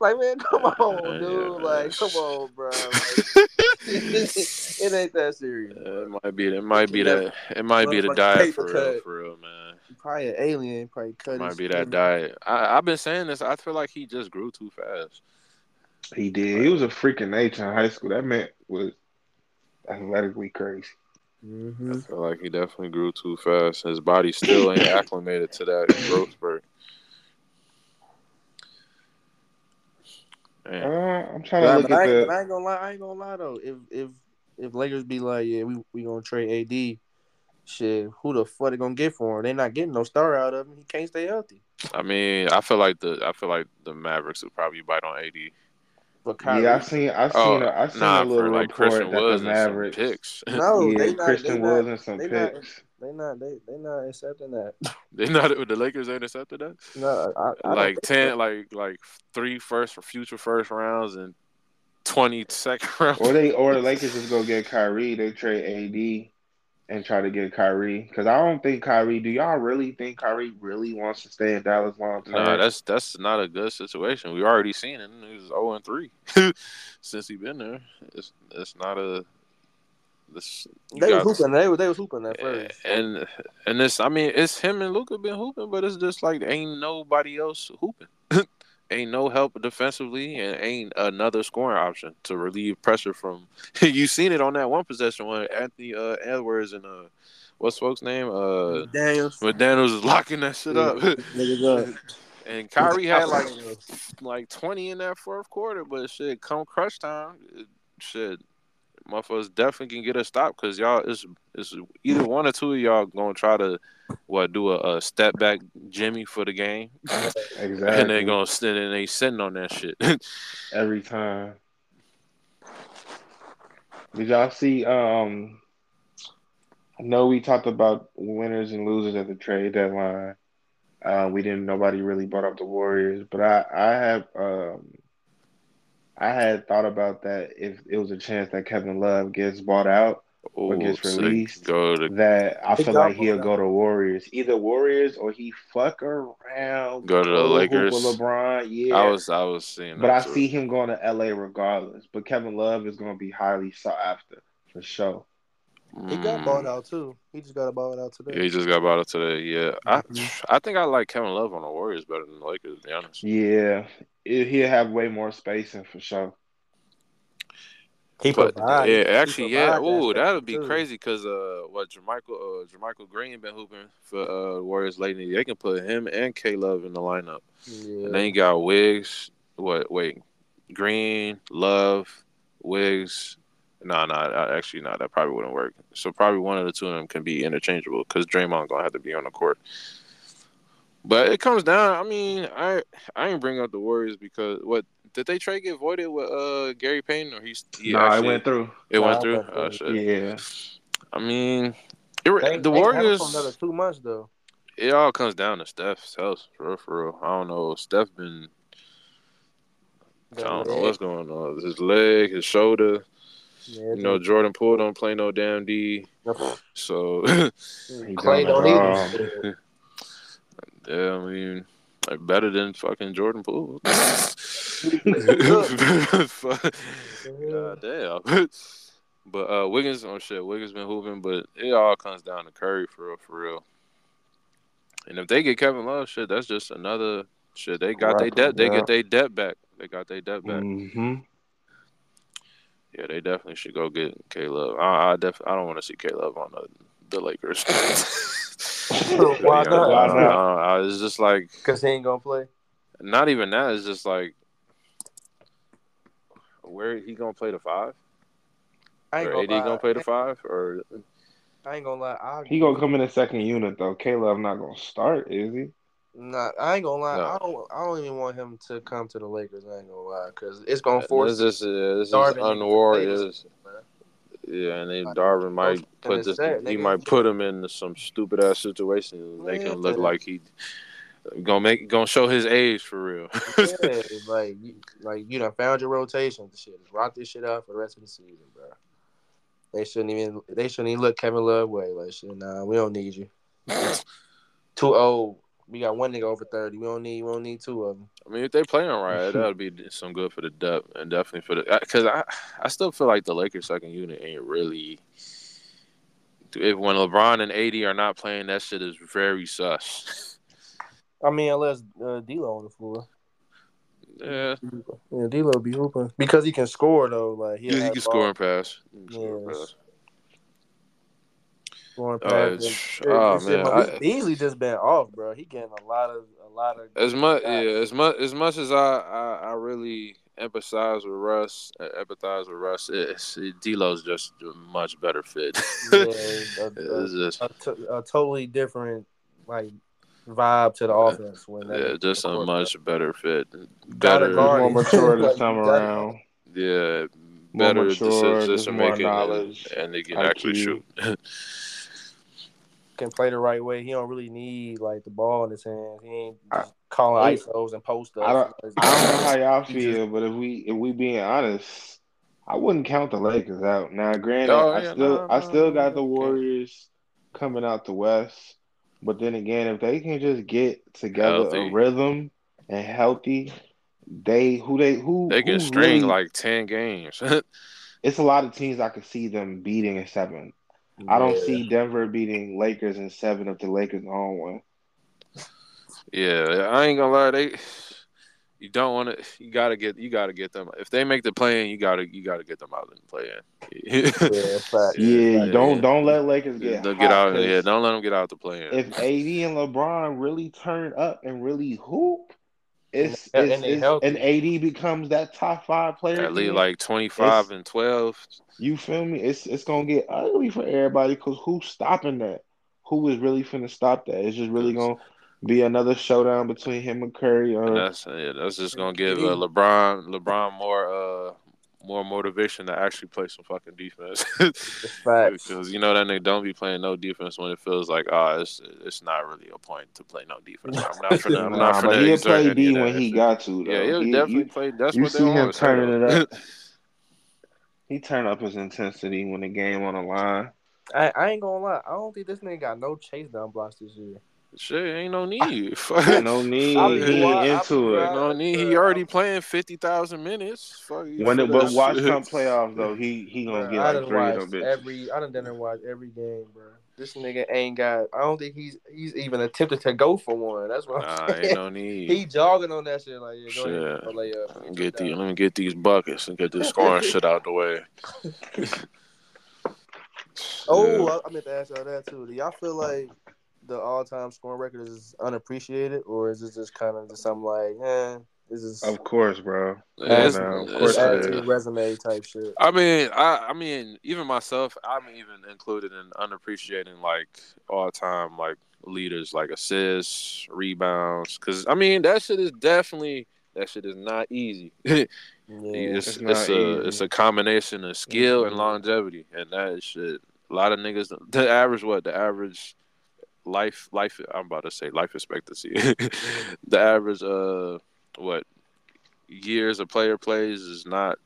Yeah. like man, come on, Yeah, dude. man. like, come on, bro. Like, it ain't that serious. Uh, it might be. It might be You that. It might be the diet for real. For real, man. Probably an alien. Probably cut. Might his be that diet. I, I've been saying this. I feel like he just grew too fast. He did. He was a freaking nature in high school. That man was athletically crazy. Mhm. I feel like he definitely grew too fast. His body still ain't acclimated to that growth spurt. Uh, I'm trying to look but I, at ain't, the. I ain't gonna lie. I ain't gonna lie though. If if if Lakers be like, yeah, we we gonna trade AD, shit, who the fuck they gonna get for him? They not getting no star out of him. He can't stay healthy. I mean, I feel like the I feel like the Mavericks would probably bite on AD. But Kyrie, Yeah, I seen. I seen. Oh, a, I seen nah, a little for like report Christian that Woods the and some Mavericks. picks. no, yeah, they not. Christian they Woods not, and some they not- picks. They not. They they not accepting that. they not the Lakers ain't accepting that. No, I, I like ten, so. like like three first for future first rounds and twenty second rounds. Or they or the Lakers just go get Kyrie. They trade AD and try to get Kyrie because I don't think Kyrie. Do y'all really think Kyrie really wants to stay in Dallas long term? Nah, that's that's not a good situation. We already seen it. He was zero and three since he been there. It's it's not a. This They was got- hooping. They was they was hooping at first. and and this. I mean, it's him and Luka been hooping, but it's just like ain't nobody else hooping. ain't no help defensively, and ain't another scoring option to relieve pressure from. you seen it on that one possession when Anthony uh, Edwards and uh, what's folks name uh. Daniels. McDaniels was locking that shit up, and Kyrie had like like 20 in that fourth quarter, but shit, come crunch time, it- shit, motherfuckers definitely can get a stop because y'all it's it's either one or two of y'all gonna try to what do a, a step back Jimmy for the game, exactly and they're gonna sit and they sitting on that shit. every time. Did y'all see? Um, I know we talked about winners and losers at the trade deadline. Uh, we didn't. Nobody really brought up the Warriors, but I, I have, um, I had thought about that if it was a chance that Kevin Love gets bought out, Ooh, gets to released. Go to that I feel like he'll go to Warriors, either Warriors or he fuck around, Go to the Lakers. with LeBron. Yeah, I was I was seeing, that. but I too. see him going to LA regardless. But Kevin Love is going to be highly sought after for sure. He got Mm. bought out too. He just got bought out today. Yeah, he just got bought out today. Yeah. I I think I like Kevin Love on the Warriors better than the Lakers. To be honest. Yeah, he'll have way more spacing for sure. He But provide- yeah, actually, yeah. provide that Ooh, stuff, that would be too. crazy because uh, what JaMychal uh, JaMychal Green been hooping for uh Warriors lately. They can put him and K Love in the lineup, Yeah. and then you got Wiggs. What? Wait, Green, Love, Wiggs. No, no, actually, no. That probably wouldn't work. So probably one of the two of them can be interchangeable because Draymond gonna have to be on the court. But it comes down. I mean, I I ain't bring up the Warriors because what did they trade get voided with uh Gary Payton or he's he nah, it went through. it Nah, went I through. Oh, shit. Yeah, I mean, it, They- the they Warriors. for another two months though. It all comes down to Steph's health, for real, for real. I don't know. Steph been. I don't know what's going on. His leg, his shoulder. Yeah, You know, Jordan Poole don't play no damn D. So He Clay don't don't either. yeah, I mean, like, better than fucking Jordan Poole. God damn. But uh, Wiggins, oh shit, Wiggins been hooping, but it all comes down to Curry for real, for real. And if they get Kevin Love, shit, that's just another shit. They got their debt. They yeah. get their debt back. They got their debt back. hmm Yeah, they definitely should go get K Love. I, I def, I don't want to see K Love on the, the Lakers. Why not? Why I- not? I- I- it's just like Because he ain't gonna play. Not even that. It's just like where he gonna play the five? I ain't Or gonna AD lie. gonna play the five? Or I ain't gonna lie. I, He gonna come in the second unit though. K Love not gonna start, is he? Nah, I ain't gonna lie. No. I don't. I don't even want him to come to the Lakers. I ain't gonna lie, because it's gonna force. this is uh, this is Darvin unwarranted. man. Yeah, and then Darvin might put this. he nigga. might put him in some stupid ass situation and make him look Yeah. like he gonna make gonna show his age for real. yeah, like you, like you done found your rotation. Shit, rock this shit out for the rest of the season, bro. They shouldn't even. They shouldn't even look Kevin Love way. Like shit, nah, we don't need you. Too old. We got one nigga over thirty. We don't need. We don't need two of them. I mean, if they play him right, that'll be some good for the depth and definitely for the because I I still feel like the Lakers second unit ain't really. If when LeBron and AD are not playing, that shit is very sus. I mean, unless uh, D'Lo on the floor. Yeah, Yeah, D'Lo be hooping because he can score though. Like he, he, he can score and pass. He can score and pass. Scoring Uh, pass. it's- oh, and man, Malik I- Beasley just been off, bro. He getting a lot of a lot of As much, yeah, as much as much as I, I, I really empathize with Russ, uh, empathize with Russ. It's it, D'Lo's just a much better fit. Yeah, a, a, just a, t- a totally different like vibe to the offense when yeah, just a score, much better fit, better, guard more mature this time around. yeah, More better mature, just decision more making, and, knowledge, and they can actually shoot. can play the right way. He don't really need like the ball in his hands. He ain't I- just calling I- isos and post ups. I don't, I don't know how y'all He feel, but if we if we being honest, I wouldn't count the Lakers out. Now, granted, Oh, I still no, I still got the okay. Warriors coming out the West, but then again, if they can just get together Healthy. a rhythm and healthy, they who they who They can who's string really- like ten games. It's a lot of teams I could see them beating in seven. I don't Yeah. see Denver beating Lakers in seven if the Lakers own one. yeah, I ain't gonna lie, they. You don't want to. You gotta get. You gotta get them. If they make the play in, you gotta. You gotta get them out and play in. Yeah, fact. Yeah, yeah, don't don't let Lakers get They'll hot get out. 'cause Yeah, don't let them get out the play in. if AD and LeBron really turn up and really hoop, it's, And- it's, and they it's- healthy. and AD becomes that top five player. At least again, like twenty five and twelve. you feel me? It's it's gonna get ugly for everybody because who's stopping that? Who is really finna stop that? It's just really gonna be another showdown between him and Curry. And Or that's yeah, that's just gonna give uh, LeBron LeBron more uh more motivation to actually play some fucking defense. Because you know that nigga don't be playing no defense when it feels like oh it's it's not really a point to play no defense. I'm not for I'm nah, not for but he'll play D when he shit. got to. Though. Yeah, he'll He- definitely you- play. That's you what they see him want. turning it up. He turned up his intensity when the game on the line. I, I ain't gonna lie. I don't think this nigga got no chase down blocks this year. Shit, ain't no need. Fuck. No need. I'll He quiet. I'll be into it. no need. He already playing fifty thousand minutes. Fuck When for it, but watch shit. come playoffs though, he he gonna Bruh, get I like done three of watched them bitches. every. I done done and watch every game, bro. This nigga ain't got. I don't think he's he's even attempted to go for one. That's what I'm Nah, saying. ain't no need. He jogging on that shit like yeah, go Shit. ahead, go lay up. Get the, let me get these buckets and get this scoring shit out the way. Oh, Yeah. I, I meant to ask y'all that too. Do y'all feel like the all-time scoring record is unappreciated, or is it just kind of just something like, eh, this is Of course, bro. Yeah, it's- no, of course add it to is. your resume type shit? I mean, I, I mean, even myself, I'm even included in unappreciating like all time like leaders, like assists, rebounds, because I mean that shit is definitely that shit is not easy. Yeah, it's It's it's, not a it's a combination of skill and Mhm. longevity, and that shit. A lot of niggas, the average what the average life life I'm about to say life expectancy, the average uh what years a player plays is not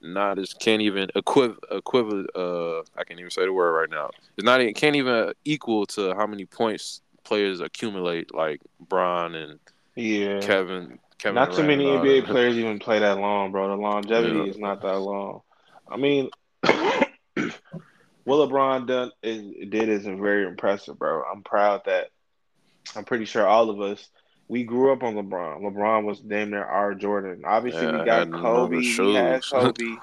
not as can't even equiv equivalent uh I can't even say the word right now. It's not it can't even equal to how many points players accumulate like Bron and Yeah. Kevin Kevin Not too many NBA that. players even play that long, bro. The longevity Yeah. is not that long. I mean, what LeBron done is did is very impressive, bro. I'm proud that I'm pretty sure all of us we grew up on LeBron. LeBron was damn near our Jordan. Obviously, Yeah, we got had none of Kobe. We had. Kobe,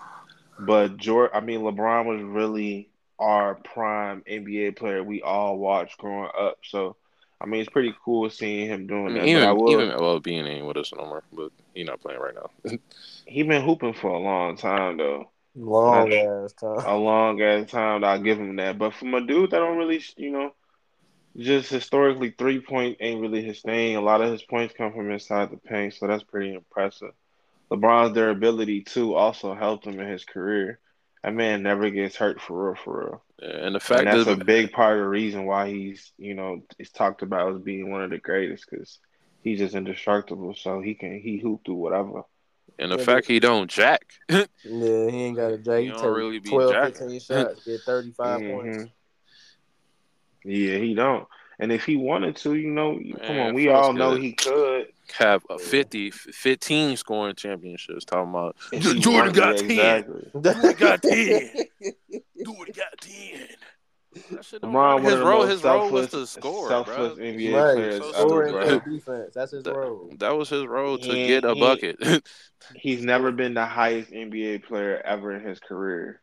but Jordan. I mean, LeBron was really our prime NBA player. We all watched growing up. So I mean, it's pretty cool seeing him I doing mean, that. even I will, even well, being ain't with us no more, but he not playing right now. he been hooping for a long time though, Long ass time. a long ass time. I'll give him that. But from a dude that don't really, you know, just historically three point ain't really his thing. A lot of his points come from inside the paint, so that's pretty impressive. LeBron's durability too also helped him in his career. That man never gets hurt for real, for real. and the fact And that's that a big part of the reason why he's, you know, is talked about as being one of the greatest because he's just indestructible. So he can he hoop through whatever. And the yeah, fact he don't jack. yeah, he ain't got a jack. He, he don't really 12, jack. 15 shots, get 35 mm-hmm. points. Yeah, he don't. And if he wanted to, you know, Man, come on, we all good. know he could have a 50, 15 scoring championships. Talking about Jordan got, exactly. Jordan got 10. Jordan got 10. Jordan got 10. His role, his role was to score, selfless bro. NBA right. players. So defense, that's his that, role. That was his role to and get a he, bucket. he's never been the highest NBA player ever in his career.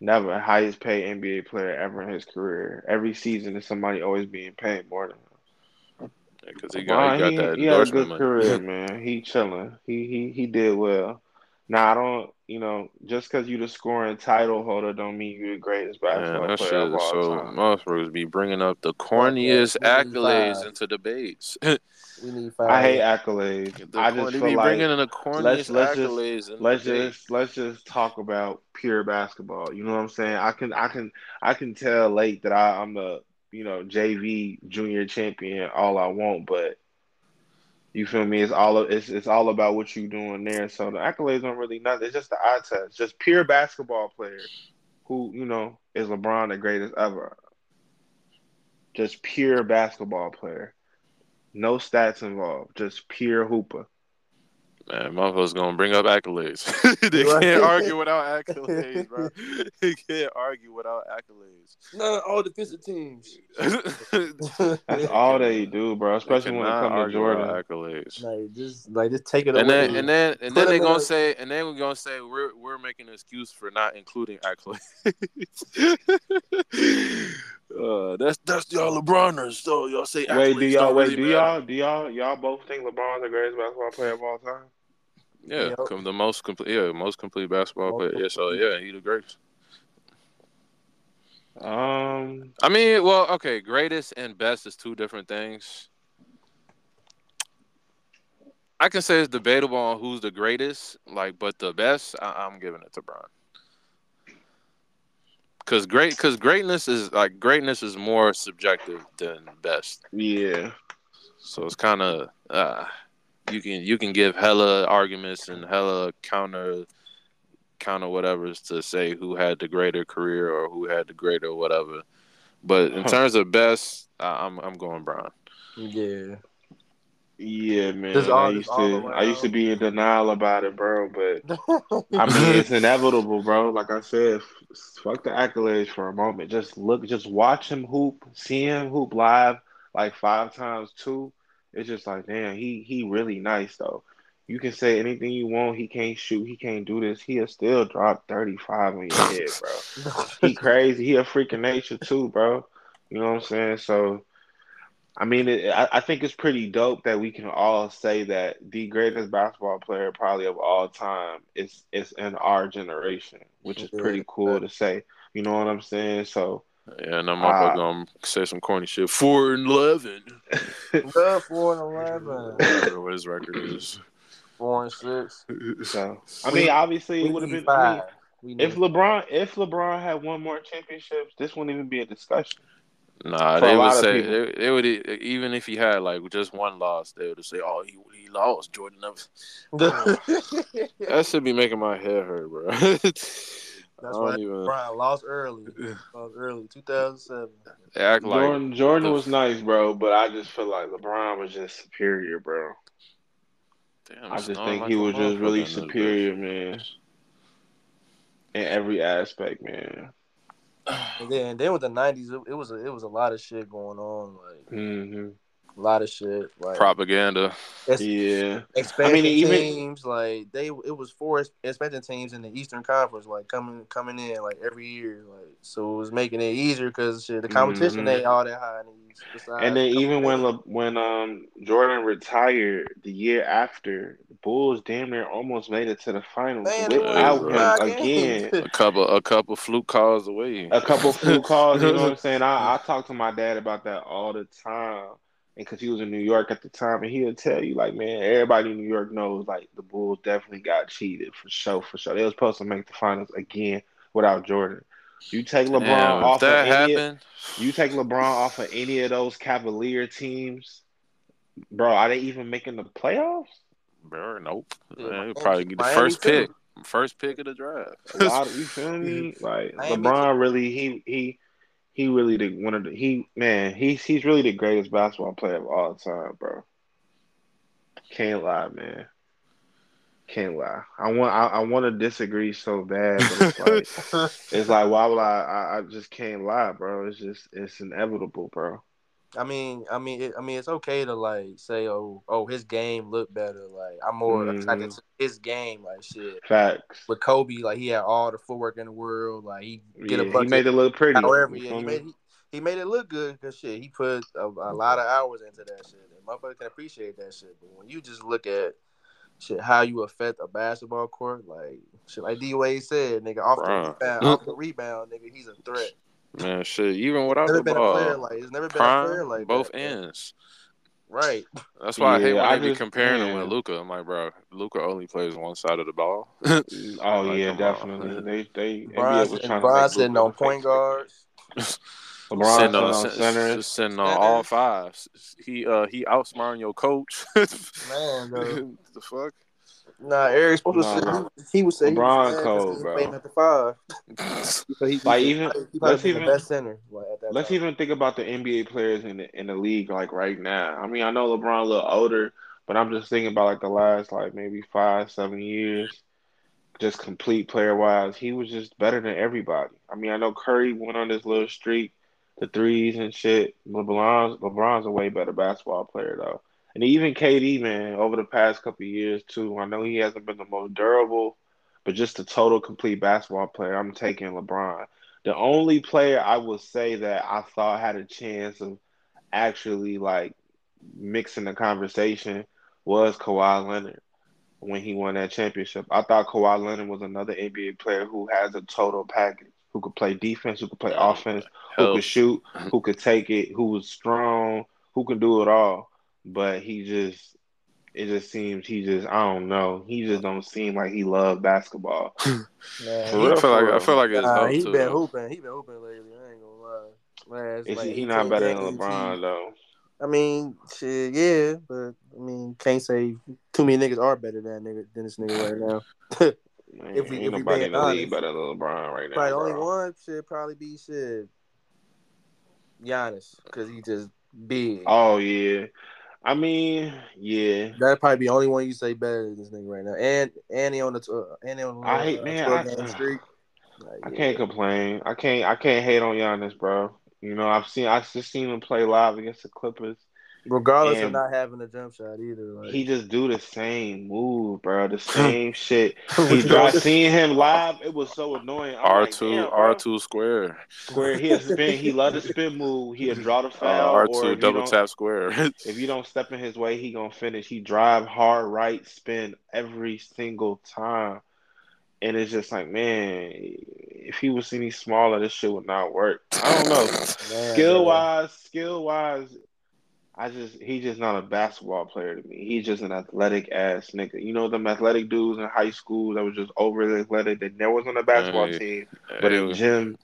Never highest paid NBA player ever in his career. Every season, is somebody always being paid more than him. Because yeah, he got, he got he, that. He had a good money. career, man. He chilling. He he he did well. Now I don't, you know, just because you the scoring title holder don't mean you the greatest basketball Man, that player of is all so time. motherfuckers be bringing up the corniest we need accolades into debates. We need five. I hate accolades. The I corny- just they feel be like bringing in the corniest let's let's just accolades in let's the debate. just let's just talk about pure basketball. You know what I'm saying? I can I can I can tell late that I, I'm the you know JV junior champion all I want, but you feel me? It's all it's it's all about what you doing there. So the accolades don't really nothing. It's just the eye test. Just pure basketball player who you know is LeBron the greatest ever. Just pure basketball player. No stats involved. Just pure hooper. Man, motherfuckers gonna bring up accolades. they Right. can't argue without accolades, bro. They can't argue without accolades. No, all defensive teams. That's all they do, bro. Especially when it cannot comes to argue Jordan. accolades. like just like just take it And away. then and then and then they him gonna say and then we're gonna say we're we're making an excuse for not including accolades. uh, that's that's y'all LeBroners, so y'all say accolades Wait, do y'all don't wait? really do matter. y'all do y'all y'all both think LeBron's the greatest basketball player of all time? Yeah, Yep. the most complete, yeah, most complete basketball Most player. Yeah, so yeah, he the greatest. Um, I mean, well, okay, greatest and best is two different things. I can say it's debatable on who's the greatest, like, but the best, I- I'm giving it to Bron. Cause great, cause greatness is like greatness is more subjective than best. yeah, So it's kind of uh, you can you can give hella arguments and hella counter counter whatever's to say who had the greater career or who had the greater whatever. But in terms of best, I- I'm I'm going Bron. yeah. yeah, man. Just I used to I used to be in denial about it, bro. But I mean, it's inevitable, bro. Like I said, fuck the accolades for a moment. Just look, just watch him hoop, see him hoop live like five times too. It's just like, damn, he he really nice though. You can say anything you want. He can't shoot. He can't do this. He'll still drop thirty five on your head, bro. He crazy. He a freak of nature too, bro. You know what I'm saying? So, I mean, it, I, I think it's pretty dope that we can all say that the greatest basketball player probably of all time is is in our generation, which is pretty cool to say. You know what I'm saying? So, Yeah, and I'm Uh, gonna say some corny shit. Four and eleven. Well, four and eleven. Whatever what his record is. Four and six. so I mean, obviously, it would have need been. I mean, five. We if LeBron if LeBron had won more championships, this wouldn't even be a discussion. Nah, For they would say they, they would e- even if he had like just one loss, they would say, "Oh, he he lost." Jordan never. That should be making my head hurt, bro. That's I why don't even. Bron lost early. Lost early, 2007. They act like Jordan Jordan was nice, bro, but I just feel like LeBron was just superior, bro. Damn, I just think like he was just really motherfucker in this superior, man. In every aspect, man. And then, then with the 90s, it, it was a, it was a lot of shit going on. Like hmm a lot of shit. Like Propaganda. ex- Yeah. expansion I mean, even- teams. Like they, it was four ex- expansion teams in the Eastern Conference. Like coming coming in like every year. Like so, it was making it easier because shit, the competition Mhm. ain't all that high in the besides And then even when. Le, when um Jordan retired the year after, the Bulls damn near almost made it to the finals man, without won him five again. A couple, a couple fluke calls away. A couple flu calls, you know what I'm saying? I, I talk to my dad about that all the time. And because he was in New York at the time, and he'll tell you, like, man, everybody in New York knows, like, the Bulls definitely got cheated for sure, for sure. They was supposed to make the finals again without Jordan. You take LeBron Damn, if off of that any, happened, you take LeBron off of any of those Cavalier teams, bro. Are they even making the playoffs? bro, nope. Yeah, Man, he'll probably get the Miami first too. pick, first pick of the draft. A lot of you feel me? Like Miami LeBron really he he he really the one of the he man he's he's really the greatest basketball player of all time, bro. Can't lie, man. Can't lie. I want I, I want to disagree so bad, but it's like it's like why would I, I I just can't lie, bro. It's just it's inevitable, bro. I mean, I mean, it, I mean, it's okay to like say, oh, oh, his game looked better. Like I'm more Mhm. attracted to his game. Like shit, Facts. with Kobe, like he had all the footwork in the world. Like he get Yeah, a he bucket. made it look pretty. However, you yeah, feel he made he, he made it look good because shit, he put a, a lot of hours into that shit. And motherfucker can appreciate that shit. But when you just look at shit, how you affect a basketball court, like shit, like D Wade said, nigga, off the Bruh. rebound, off the rebound, nigga, he's a threat. Man, shit, even without Never the been a player ball, like, it's never been a player like both that. ends. Right. That's why I hate Yeah, when I they be just- comparing him with Luka. I'm like, bro, Luka only plays one side of the ball. Oh Like, yeah, come on. definitely. They they NBA Bron, was and trying Bron to sitting on point guards. LeBron sitting sitting on, on sit- centers. just sitting on all fives. He uh he outsmarting your coach. Man, though. the fuck. Nah, Eric supposed Nah, to nah. he, he would say he LeBron was mad 'cause cold, bro. playing at the five. So he, Like, he, even- he let's even- the best center like, Let's time. even think about the NBA players in the in the league like right now. I mean, I know LeBron a little older, but I'm just thinking about like the last like maybe five, seven years, just complete player wise. He was just better than everybody. I mean, I know Curry went on this little streak, the threes and shit. LeBron's LeBron's a way better basketball player though. And even KD, man, over the past couple of years too. I know he hasn't been the most durable, but just a total complete basketball player. I'm taking LeBron. The only player I would say that I thought had a chance of actually like mixing the conversation was Kawhi Leonard when he won that championship. I thought Kawhi Leonard was another NBA player who has a total package, who could play defense, who could play offense, who could shoot, who could take it, who was strong, who could do it all. But he just it just seems he just I don't know. He just don't seem like he loved basketball. Man, For he- I feel like I feel like it's Nah, helped he too. been though. hooping. He been hooping lately. I ain't gonna lie. Man, it's Is like he, he not better than LeBron he- though? I mean, shit, yeah, but I mean, can't say too many niggas are better than nigga than this nigga right now. Man, If we- ain't if we nobody in the league honest. better than LeBron right now. Probably the only one should probably be shit. Giannis, because he just big. Oh yeah. I mean, yeah. That'd probably be the only one you say better than this nigga right now. And and he on the tw- and he on the I hate- uh, man, I- game streak. Like, I yeah. can't complain. I can't I can't hate on Giannis, bro. You know, I've seen I've just seen him play live against the Clippers. Regardless of not having a jump shot either. Like, He just do the same move, bro. The same shit. What He you tried seeing him live. It was so annoying. I'm R two damn, R two square. Square. He spin. He love the spin move. He'll draw the Uh, foul. R two if double tap square. If you don't step in his way, he gonna finish. He drive hard right spin every single time, and it's just like, man, if he was any smaller, this shit would not work. I don't know. Man, skill bro. wise, skill wise, I just he just not a basketball player to me. He's just an athletic ass nigga. You know them athletic dudes in high school that was just overly athletic. That never was on the basketball Hey, team, but in Hey, gym,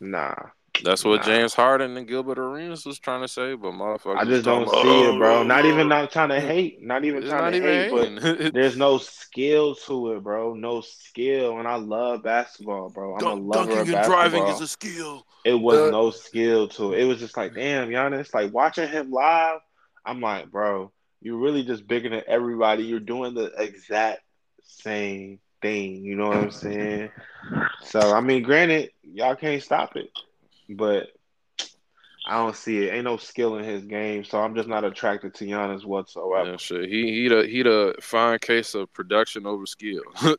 nah. That's what Nah. James Harden and Gilbert Arenas was trying to say, but motherfuckers. I just don't talking see about, it, bro. Not even "Oh, not trying to hate. Not even It's trying not to even hate, but. There's no skill to it, bro. No skill, and I love basketball, bro. I'm a lover dunking of and driving is a skill. it was Uh, no skill to it. It was just like, damn, Giannis. Like watching him live, I'm like, bro, you're really just bigger than everybody. You're doing the exact same thing. You know what I'm saying? So I mean, granted, y'all can't stop it, but I don't see it. Ain't no skill in his game, so I'm just not attracted to Giannis whatsoever. Yeah, shit. He he the he the fine case of production over skill.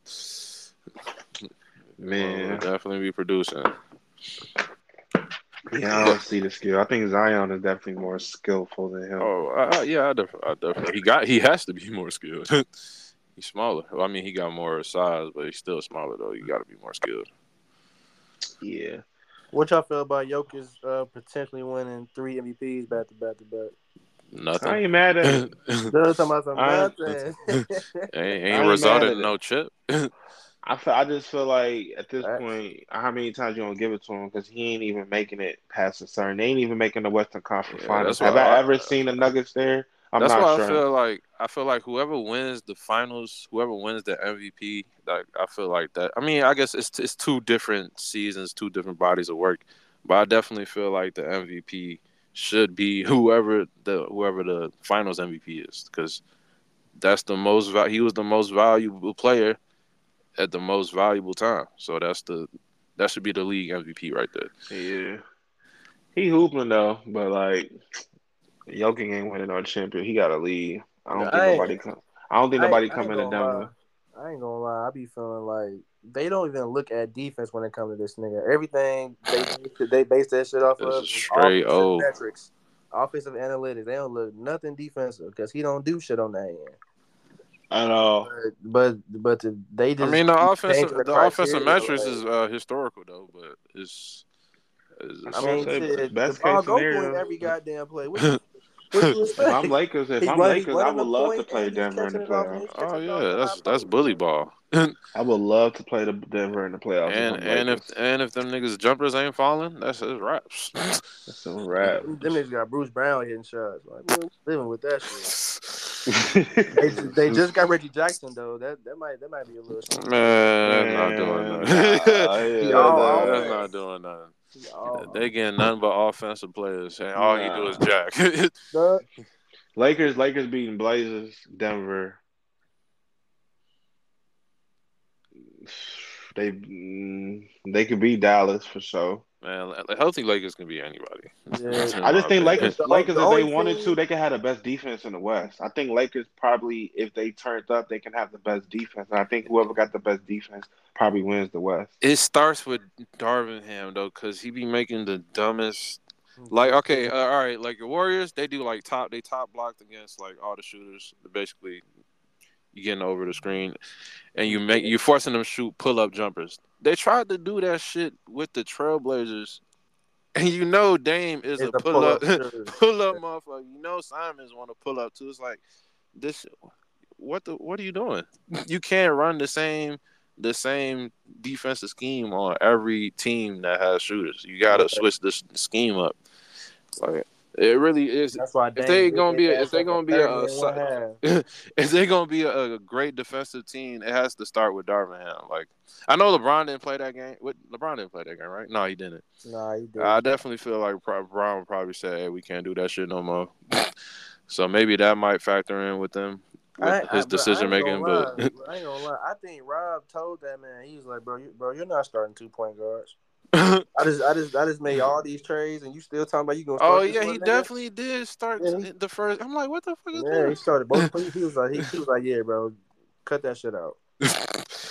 Man. Will definitely be producing. Yeah, I don't see the skill. I think Zion is definitely more skillful than him. Oh, uh, yeah, I definitely, I definitely. He got, he has to be more skilled. he's smaller. Well, I mean, he got more size, but he's still smaller though. You got to be more skilled. Yeah. What y'all feel about Jokic uh, potentially winning three MVPs back to back to back? Nothing. I ain't mad at it. They're talking about some I- nothing. ain't I ain't ain't resulted in no chip. I feel, I just feel like at this Right. point, how many times you gonna give it to him? Because he ain't even making it past the certain. They ain't even making the Western Conference Yeah, Finals. Have I, I- ever seen the Nuggets there? I'm That's not why sure. I feel like I feel like whoever wins the finals, whoever wins the MVP, like I feel like that. I mean, I guess it's it's two different seasons, two different bodies of work, but I definitely feel like the MVP should be whoever the whoever the finals MVP is because that's the most val- he was the most valuable player at the most valuable time. So that's the that should be the league MVP right there. Yeah, he hooping though, but like Jokic ain't winning no champion. He got to leave. I don't Yeah, think I nobody come. I don't think I nobody coming to Denver. lie. I ain't gonna lie. I be feeling like they don't even look at defense when it comes to this nigga. Everything they they base that shit off This of is is straight old. metrics, offensive analytics. They don't look nothing defensive because he don't do shit on that end. I know. But but but the, they just. I mean, the offensive changing the offensive metrics like- is uh, historical though, but it's. it's I I That's mean, what I'm saying, best the ball case go scenario. through in every goddamn play. What you, what you If? I'm Lakers, if He I'm Lakers, I would love to play Denver in the catching it off- playoffs. Oh catching it off yeah, that's that's bully ball. I would love to play the Denver in the playoffs. and if I'm and if and if them niggas jumpers ain't falling, that's his raps. That's a wrap. Them, them niggas got Bruce Brown hitting shots. Like, man, living with that shit. They, they just got Reggie Jackson though. That that might that might be a little. shit. Man, that's not doing nothing. nah, yeah, that's offense. not doing nothing. Oh, They getting nothing but offensive players, and all he do is jack. Duh. Lakers, Lakers beating Blazers, Denver. They mm, they could beat Dallas for sure. Man, like, healthy Lakers can be anybody. Yeah. I just think My Lakers, Lakers, the if they wanted to, they could have the best defense in the West. I think Lakers probably, if they turned up, they can have the best defense. And I think whoever got the best defense probably wins the West. It starts with Darvin Ham though, because he be making the dumbest. Like okay, uh, all right, like the Warriors, they do like top, they top blocked against like all the shooters. Basically, you getting over the screen, and you mm-hmm. make you forcing them to shoot pull up jumpers. They tried to do that shit with the Trailblazers, and you know Dame is It's a pull up pull up motherfucker. You know Simons want to pull up too. It's like this. What the? What are you doing? You can't run the same the same defensive scheme on every team that has shooters. You got to Okay. switch this scheme up. Like it really is. That's why If they gonna be a- if they gonna be a- 30 and one half. if they're gonna be a, a great defensive team, it has to start with Darvin Ham. Like I know LeBron didn't play that game. What LeBron didn't play that game, right? No, he didn't. Nah, he did. I definitely feel like would probably say, "Hey, we can't do that shit no more." so maybe that might factor in with them with his but I ain't decision making. But. I ain't gonna lie. I think Rob told that man. He was like, "Bro, you, bro, you're not starting two point guards." I just, I just, I just made all these trades, and you still talking about you gonna? Oh yeah, he nigga? definitely did start Yeah, the first. I'm like, what the fuck is Yeah, he started both. He, he was like, he, he was like, yeah, bro, cut that shit out.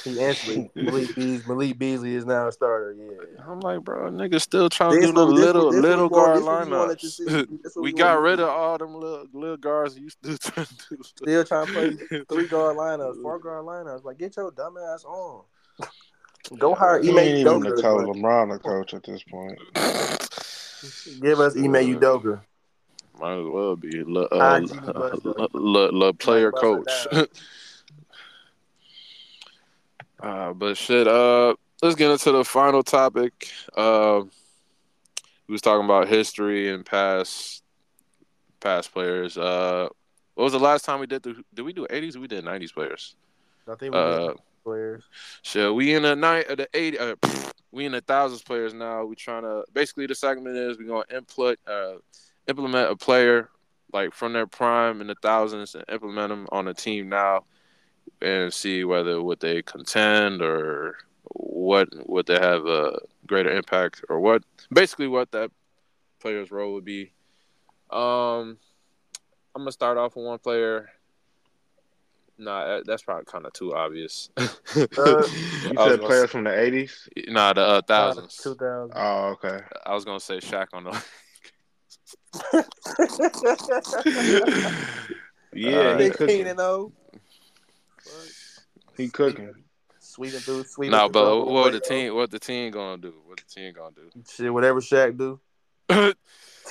He answered Malik Beasley. Malik Beasley is now a starter. Yeah. I'm like, bro, niggas still trying to do the little this little guard this what we wanted to see. lineups. This we we got rid of all them little little guards. You still trying to do Still trying to play three guard lineups, four guard lineups. Like, get your dumb ass on. Go hire He Ime ain't even the Udoka. coach. LeBron the coach at this point. Give us Ime Udoka. Might as well be le, uh, le, le, le player coach. it uh, but shit. Uh, let's get into the final topic. Uh, we was talking about history and past past players. Uh, what was the last time we did the? Did we do eighties? We did nineties players. I think we Uh, did players. Shit, we in the night of the eighty. Uh, we in the thousands players now. We trying to basically the segment is we gonna input uh implement a player like from their prime in the thousands and implement them on a team now and see whether would they contend or what would they have a greater impact or what basically what that player's role would be. Um, I'm gonna start off with one player. Nah, that's probably kind of too obvious. Uh, You I was said gonna players from the eighties. say- nah, the uh, thousands. Two thousand. Oh, okay. I was gonna say Shaq on the. Yeah, Uh, he Big cooking. Keenan though. He cooking. Sweeping through, sweeping. nah, through but the what the team? What the team gonna do? What the team gonna do? Shit, whatever Shaq do.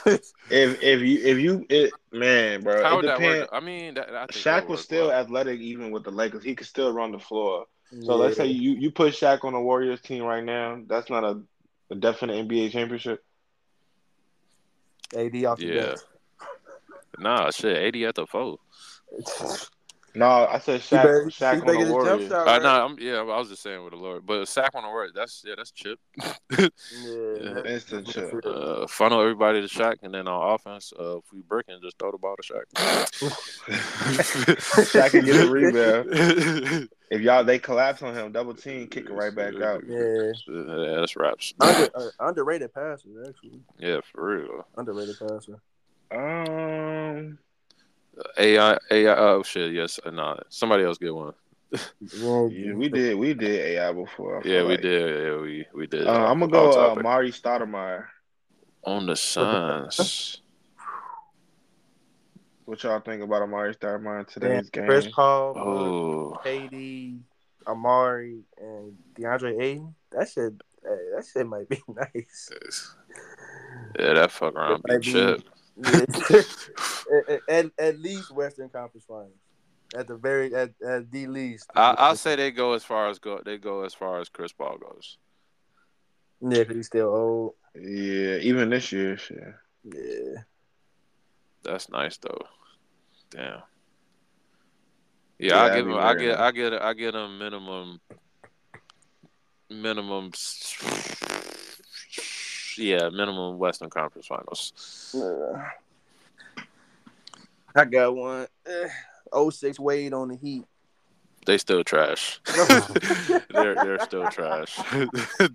Do? If if you if you it man, bro, How it would that depends. work? I mean, that, I think that Shaq would was still well. athletic even with the Lakers. He could still run the floor. So let's say you you put Shaq on the Warriors team right now. That's not a, a definite NBA championship. AD off the Yeah. Nah, shit, eighty at the four. No, I said He Shaq. better, Shaq on the Warriors. shot Uh, nah, I'm, yeah, I was just saying with the Lord, but a Sack on the word. That's yeah, that's chip. Yeah, Yeah. Instant chip. uh, funnel everybody to Shaq, and then on offense, uh, if we break and just throw the ball to Shaq. Shaq can get a rebound. If y'all they collapse on him, double team, kick it right back out. Yeah. yeah, that's raps. Under, uh, underrated passer, actually. Yeah, for real. Underrated passer. Um, AI, AI. Oh shit, yes, uh, nah. Somebody else get one. Yeah, yeah, we did we did AI before. I feel Yeah, we like. did. Yeah, we we did. Uh, I'm gonna go uh. Mari Stoudemire. on the Suns. What y'all think about Amar'e Stoudemire in Damn, today's game? Chris Paul, oh, KD, Amar'e, and DeAndre Ayton. That shit, hey, that shit might be nice. yeah, that fuck around It might be- Chip. At, at- at, at least Western Conference Finals. At the very, at, at the least. I, I'll say they go as far as go. They go as far as Chris Paul goes. Yeah, 'cause he's still old. Yeah, even this year, shit. Yeah. That's nice though. Damn. Yeah, Yeah, I give him. I get. I get. I get him minimum. Minimum. S- Yeah, minimum Western Conference Finals. Uh, I got one. Eh, 06 Wade on the Heat. They still trash. they're they're still trash.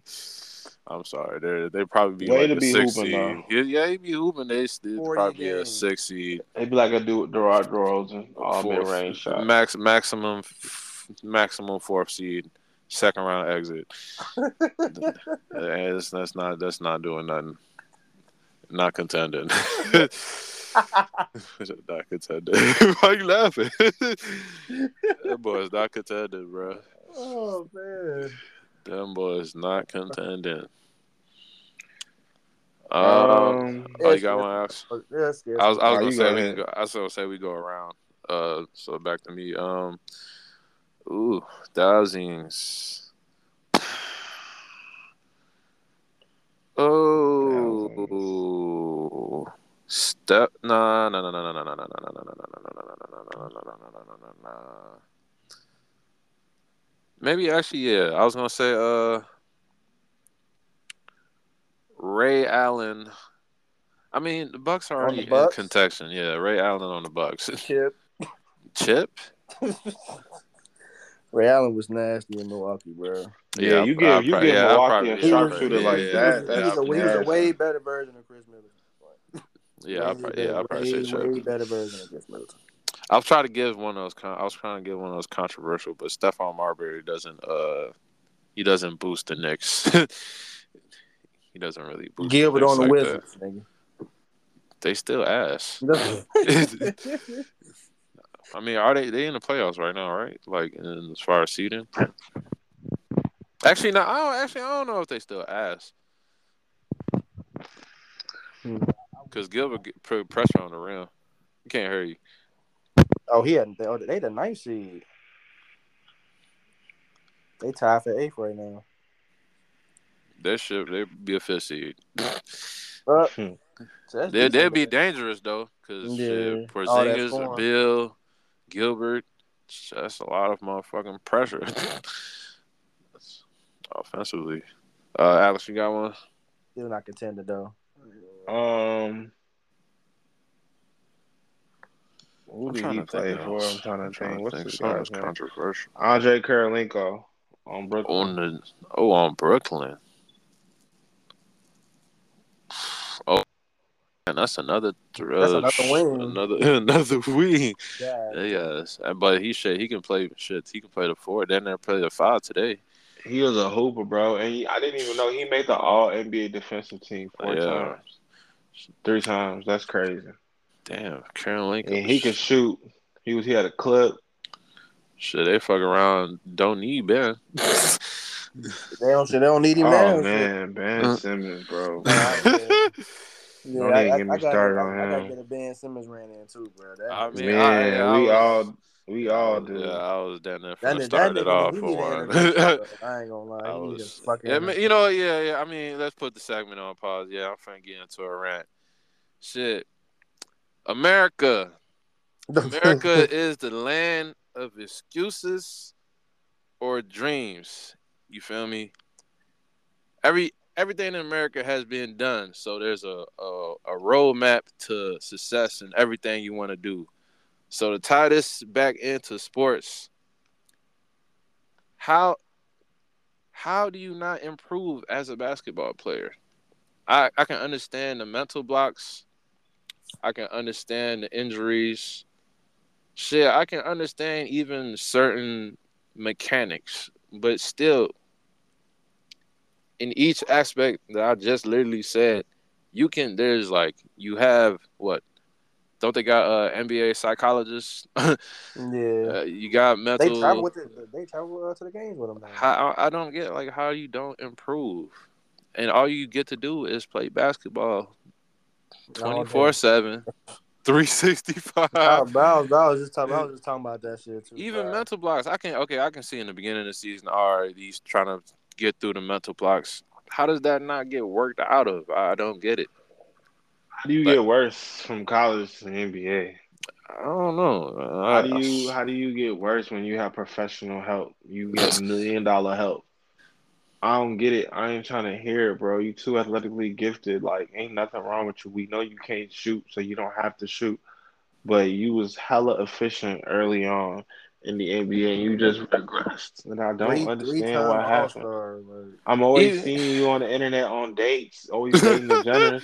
I'm sorry. They're they probably be Way like to a be six hooping, seed. though. Yeah, yeah, he be hooping. They still 40 probably a six seed. They be like a dude, with Gerard DeRozan, all Fourth- mid range shot. Max maximum maximum fourth seed, second round exit. That's, that's not that's not doing nothing. Not contending. not contending. Why you laughing? that boy's not contending, bro. oh, man. Them boys not contending. Um, Um, oh, you got one, Alex? Yes, yes. I was, I was Oh, gonna say we go, I was gonna say we go around. Uh, so back to me. Um, ooh, thousands. Oh, step. Nah, nah, nah, nah, nah, nah, nah, nah, nah, nah, nah, nah, nah, nah, nah, nah, nah, nah, nah, nah. Maybe actually, yeah. I was gonna say, uh, Ray Allen. I mean, the Bucks are already in Bucks? contention. Yeah, Ray Allen on the Bucks. Chip. Chip. Ray Allen was nasty in Milwaukee, bro. Yeah, I- you I give you probably- give yeah, I Milwaukee probably- a He was- sharpshooter he like was- that. He That's was, a, he was a way better version of Khris Middleton. Yeah, I Way probably, yeah, I better- probably way, say Chip. way better version of Khris Middleton. I was trying to give one of those. Con- I was trying to give one of those controversial, but Stephon Marbury doesn't. Uh, he doesn't boost the Knicks. he doesn't really boost. Gilbert the on the Knicks like Wizards, They still ass. I mean, are they? They in the playoffs right now, right? Like in, as far as seeding. Actually, no. I don't. Actually, I don't know if they still. Hmm. Because Gilbert put pressure on the rim. You can't hear you. oh, he had they, oh, they the ninth seed. They tied for eighth right now. That should they be a fifth seed. Uh, Hmm. They they'd be dangerous though, because Yeah. Porzingis, form. Bill, Gilbert, that's a lot of motherfucking pressure. That's offensively, uh, Alex, you got one? Still not contended though. Um, who I'm did he play for? I'm trying to trying think. to What's think this something guy's that's name? controversial Andrei Kirilenko on Brooklyn. on the oh on Brooklyn. Oh, And that's another That's another win. Another another win. Yeah. Yes, but he should he can play shit. He can play the four. Then they play the five today. He was a hooper, bro, and he, I didn't even know he made the All NBA defensive team four Yeah. times, three times. That's crazy. Damn, Kirilenko. And he could shoot. He was he had a clip. Shit, they fuck around. Don't need Ben. They don't. They don't need him Oh now. man, Ben Uh. Simmons, bro. Yeah, Don't I, even I, get me I got, started I, on I got him. to get a Ben Simmons ran in too, bro. That, I mean, Man, I- I we was- all we all do. Yeah, I was down there that, from nigga- the start it nigga, off he for one. I ain't gonna lie. I He need was- fucking. Yeah, you know, yeah, yeah. I mean, let's put the segment on pause. Yeah, I'm finna get into a rant. Shit, America, America is the land of excuses or dreams. You feel me? Every everything in America has been done, so there's a a, a roadmap to success and everything you want to do. So to tie this back into sports, how how do you not improve as a basketball player? I I can understand the mental blocks. I can understand the injuries. Shit, I can understand even certain mechanics, but still, in each aspect that I just literally said, you can. There's like you have what? Don't they got uh, NBA psychologists? yeah. uh, you got mental. They travel with it. They travel uh, to the games with them. now. How I don't get like how you don't improve, and all you get to do is play basketball, twenty four seven, three sixty I, five. but I was, I was just talking. I was just talking about that shit too. Even mental blocks, I can okay, I can see in the beginning of the season, all right, he's trying to get through the mental blocks. How does that not get worked out of? I don't get it. How do you But- get worse from college to the NBA? I don't know. How do you how do you get worse when you have professional help? You get million dollar help. I don't get it. I ain't trying to hear it, bro. You too athletically gifted. Like, ain't nothing wrong with you. We know you can't shoot, so you don't have to shoot. But you was hella efficient early on in the NBA, and you just regressed. And I don't Three- understand three-time what happened. Like, I'm always Even- seeing you on the internet on dates, always dating the Jenners.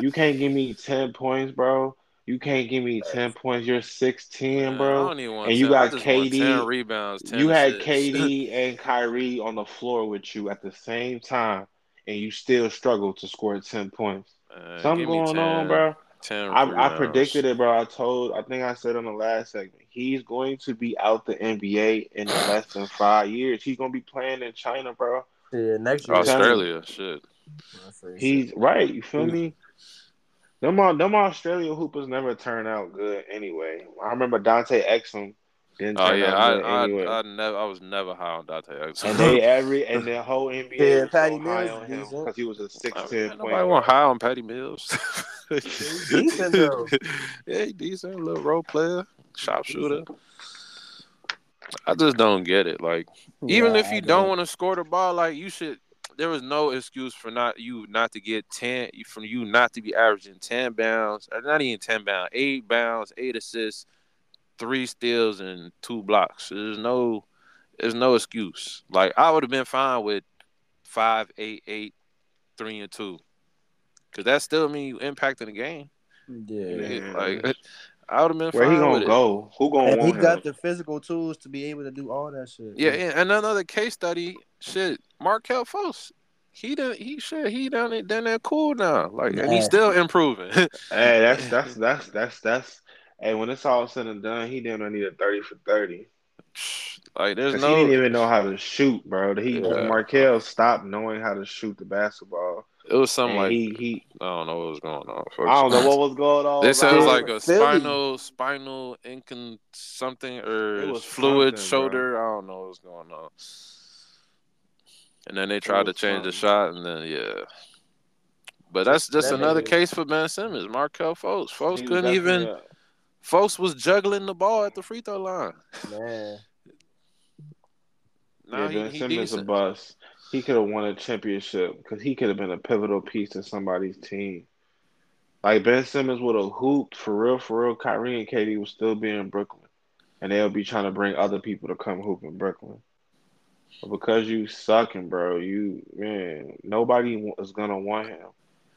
You can't give me ten points, bro. You can't give me ten points. You're six ten, Man, I bro. don't even want And you 10. I got just want KD 10 rebounds. 10 You had assists. KD and Kyrie on the floor with you at the same time, and you still struggle to score ten points. Man, Something give me going on, bro. 10 I, I predicted it, bro. I told, I think I said on the last segment, he's going to be out the NBA in less than five years. He's gonna be playing in China, bro. yeah, next year. Australia, shit. He's right. You feel He- me? Them, Au- them Australia hoopers never turn out good anyway. I remember Dante Exum didn't Oh turn yeah, out I good I, anyway. I I, never I was never high on Dante Exum. and they every and the whole NBA Yeah, was Patty so high on him because he was a six I mean, point. nobody guard. want high on Patty Mills. decent, though. yeah, he decent, little role player, sharpshooter. I just don't get it. Like, even Yeah, if I you get don't want to score the ball, like you should. There was no excuse for not you not to get ten from you not to be averaging ten bounds, or not even ten bounds, eight bounds, eight assists, three steals, and two blocks. There's no, there's no excuse. Like I would have been fine with five, eight, eight, three, and two, because that still mean you impacting the game. Yeah. Yeah. Like I would have been Where fine he gonna with it. go? Who gonna And he got him? the physical tools to be able to do all that shit. Yeah, yeah, and another case study, shit, Markelle Fultz. He done he shit, he done it down there cool now. Like and Man. he's still improving. Hey, that's that's that's that's that's. Hey, when it's all said and done, he didn't need a thirty for thirty like there's no he didn't even know how to shoot, bro. He Yeah. Markelle stopped knowing how to shoot the basketball, it was something and like he he. I don't know what was going on. I don't know what was going on. They said it was like a Philly. spinal spinal incon something It or fluid something, shoulder. I don't know what was going on. And then they tried to change the shot, and then yeah. But that's just That another case for Ben Simmons. Markelle Fultz. Fultz He couldn't even. definitely Fultz was juggling the ball at the free throw line. Man. Now yeah, he, Ben Simmons a bust. He could have won a championship because he could have been a pivotal piece to somebody's team. Like Ben Simmons would have hooped for real, for real. Kyrie and KD would still be in Brooklyn, and they'll be trying to bring other people to come hoop in Brooklyn. But because you sucking, bro, you man, nobody is gonna want him.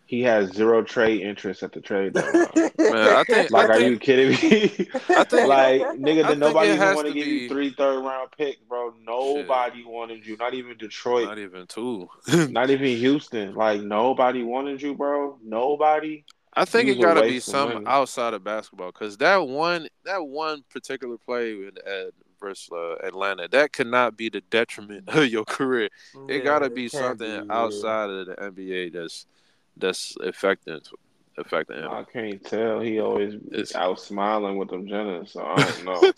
He has zero trade interest at the trade deadline. Man, I think like, I are think, you kidding me? I think like, nigga, I did nobody even want to to give be- you three third round pick, bro. Nobody wanted you. Not even Detroit. not even two. Not even Houston. Like nobody wanted you, bro. Nobody. I think it got to be some money. outside of basketball because that one that one particular play with at versus uh, Atlanta that could not be the detriment of your career. It got to be can't something be, yeah. outside of the NBA that's that's affecting affecting him. I can't tell. He always It's- out smiling with them Jennings, so I don't know.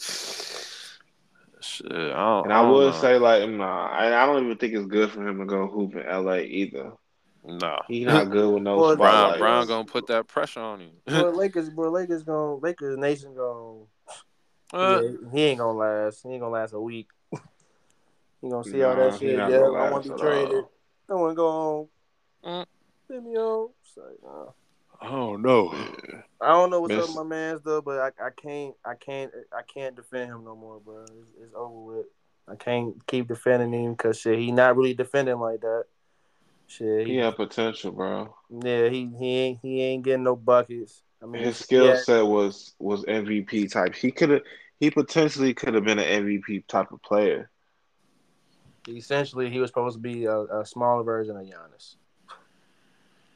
Shit, I don't, and I don't would know. say like, nah, I, I don't even think it's good for him to go hoop in LA either. no. he's not good with no Well, Bron spotlight. Bron gonna put that pressure on him. Boy, Lakers, boy, Lakers gonna Lakers Nation gonna Uh, yeah, he ain't gonna last. He ain't gonna last a week. he gonna see all that shit. Yeah, I want last to be at traded. all. I want to go home. Mm. Send me home. It's like, nah. I don't know. I don't know what's up Miss- with my man's though, but I, I can't I can't I can't defend him no more, bro. It's, it's over with. I can't keep defending him because shit, he not really defending like that. Shit, He he, had potential, bro. yeah, he he ain't he ain't getting no buckets. I mean, His skill yeah, set was was MVP type. He could have. He potentially could have been an MVP type of player. essentially he was supposed to be a, a smaller version of Giannis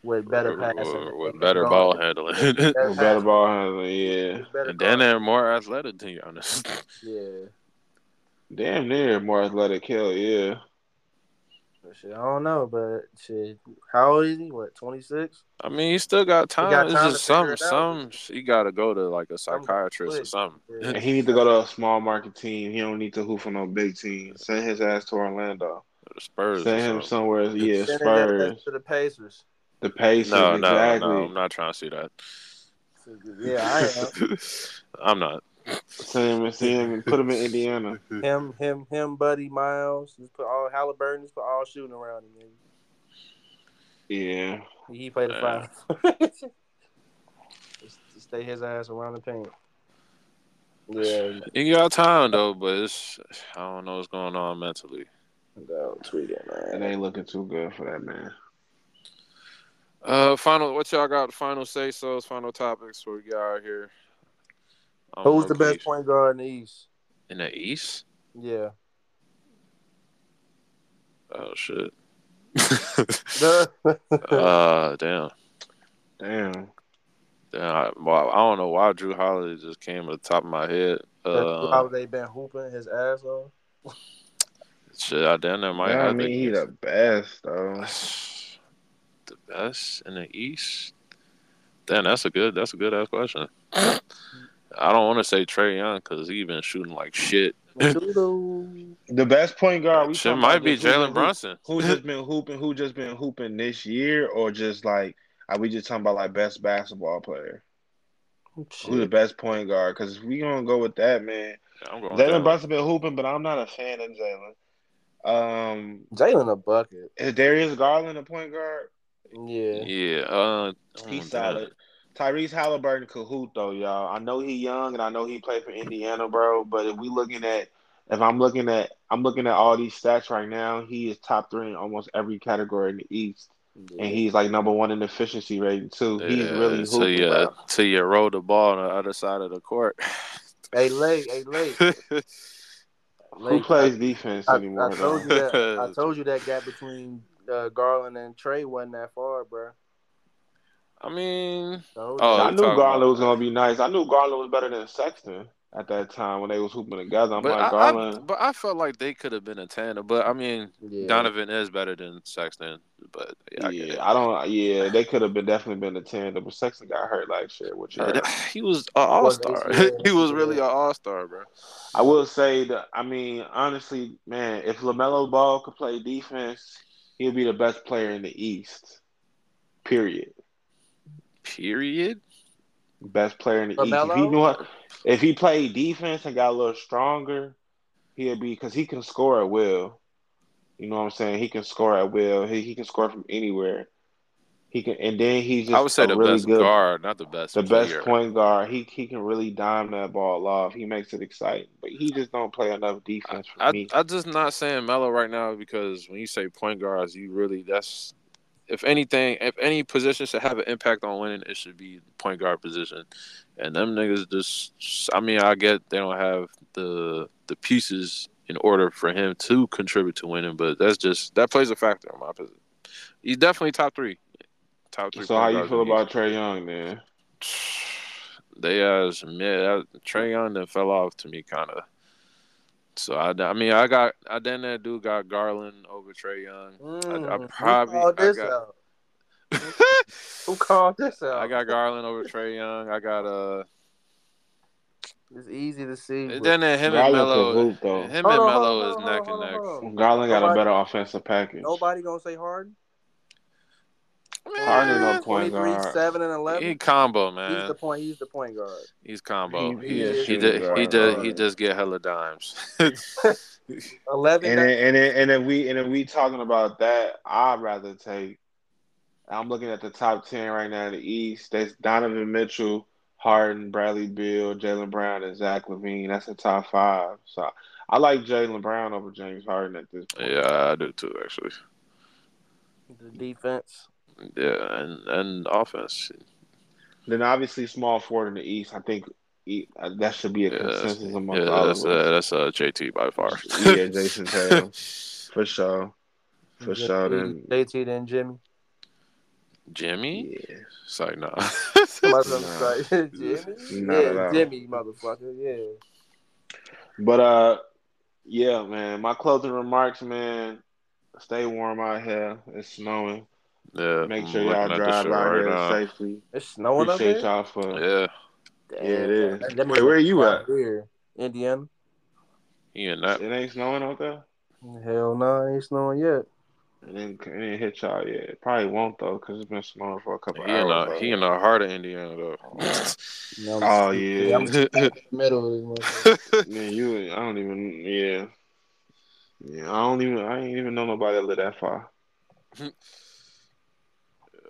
with better passing, with, with better ball handling, better With better ball handling, yeah. with better and then they're more athletic than Giannis. yeah. Damn near more athletic. Hell yeah. But shit, I don't know, but shit, how old is he? What, twenty six? I mean, he still got time. got it's time just to figure some some he got to go to like a psychiatrist or something. Yeah. He need to go to a small market team. He don't need to hoop for no big team. Send his ass to Orlando. The Spurs. Send him somewhere. Yeah, Send his ass Spurs. to the Pacers. The pace. No, no, exactly. no. I'm not trying to see that. Yeah, I am. I'm not. Send him, send him, and put him in Indiana. him, him, him, Buddy Miles. Just put all Halliburton. Just put all shooting around him. nigga. Yeah. He played the Yeah. five. just, just stay his ass around the paint. Yeah, He got time though, but it's I don't know what's going on mentally. go tweet it, It ain't looking too good for that man. Uh, final. What y'all got? Final say so's. Final topics for we get out here. I Who's know, the best Keith. point guard in the East? in the East? Yeah. Oh shit. Duh. uh, damn. Damn. Damn, I, well, I don't know why Jrue Holiday just came to the top of my head. Uh, How they been hooping his ass off? shit, I damn near might Yeah, I have mean, he the best though. the best in the East. Damn, that's a good. That's a good ass question. I don't want to say Trae Young because he been shooting like shit. The best point guard. We Shit might be just who been Jalen hoop- Brunson. Who just been hooping? Who just been hooping this year, or just like are we just talking about like best basketball player? Who the best point guard? Because we gonna go with that, man, I'm going Jalen Jalen. Brunson been hooping, but I'm not a fan of Jalen. Um, Jalen a bucket. is Darius Garland a point guard? Yeah. Yeah, uh, He's solid. Tyrese Halliburton could hoop though, y'all. I know he young and I know he played for Indiana, bro. But if we looking at, if I'm looking at, I'm looking at all these stats right now. He is top three in almost every category in the East, and he's like number one in efficiency rating too. damn. He's really till hooping, you bro. till you roll the ball on the other side of the court. Hey, late. Hey, late. Who plays defense I, anymore? I told you that. I told you that gap between uh, Garland and Trae wasn't that far, bro. I mean, Told Oh. I knew Garland about- was gonna be nice. I knew Garland was better than Sexton at that time when they was hooping together. I'm but like I, Garland. I, but I felt like they could have been a tandem. But I mean, yeah. Donovan is better than Sexton. But yeah, I yeah, it. I don't. Yeah, they could have been definitely been a tandem, but Sexton got hurt like shit. which hurt. he was an all star. he was really an all star, bro. I will say that. I mean, honestly, man, if LaMelo Ball could play defense, he'll be the best player in the East. Period. Period. Best player in the East. If he knew how, if he played defense and got a little stronger, he'll be because he can score at will. You know what I'm saying? He can score at will. He he can score from anywhere. He can, and then he's just I would say a the really best good, guard, not the best. the player. best point guard. He he can really dime that ball off. He makes it exciting, but he just don't play enough defense for I me. I just not saying Melo right now because when you say point guards, you really that's if anything, if any position should have an impact on winning, it should be point guard position. And them niggas just, I mean, I get they don't have the the pieces in order for him to contribute to winning, but that's just that plays a factor in my position. He's definitely top three. Top three. So how you feel about Trae Young then? they as man, Trae Young then fell off to me kind of. So I, I mean, I got I then that dude got Garland over Trae Young. Mm, I who probably- called I this got- out? Who called this out? I got Garland over Trae Young. I got uh. It's easy to see. but- Then him and Garland's Melo, him and on, Melo is on, neck and neck. Garland got a better offensive package. Nobody gonna say Harden. Harden no Man, point 23, guard. 7, and 11. He combo man. he's the point. He's the point guard. He's combo. He- He he is he shooting did he guard. did Alright. he just get hella dimes. 11. And then, and then, and if we and if we talking about that, I'd rather take. I'm looking at the top ten right now in the East. That's Donovan Mitchell, Harden, Bradley Beal, Jaylen Brown, and Zach LaVine. That's the top five. So I like Jaylen Brown over James Harden at this point. yeah, I do too actually. the defense. Yeah, and and offense. Then obviously small forward in the East. I think uh, that should be a Yeah, that's, consensus amongst yeah, all that's of us. uh, that's uh, JT by far. Yeah, Jayson Tatum for sure, for JT, sure. Then JT then Jimmy. Jimmy. yeah, It's like nah. Somebody Nah. Jimmy. Not yeah. Jimmy, motherfucker. Yeah. But uh, yeah, man. My closing remarks, man. Stay warm out here. It's snowing. Yeah, Make sure y'all drive out right here now. safely. It's snowing up Appreciate here. y'all for. Yeah, Damn, Yeah, it is. that- that Hey, means where you at? Here, Indiana. Yeah, and that. It ain't snowing out there. Hell no, it ain't snowing yet. It didn't, it didn't hit y'all yet. It probably won't though, cause it's been snowing for a couple He in hours. the he in the heart of Indiana though. You know, Oh I'm- yeah, I'm oh, in the middle of this man. You, I don't even. Yeah, yeah. I don't even. I ain't even know nobody that live that far.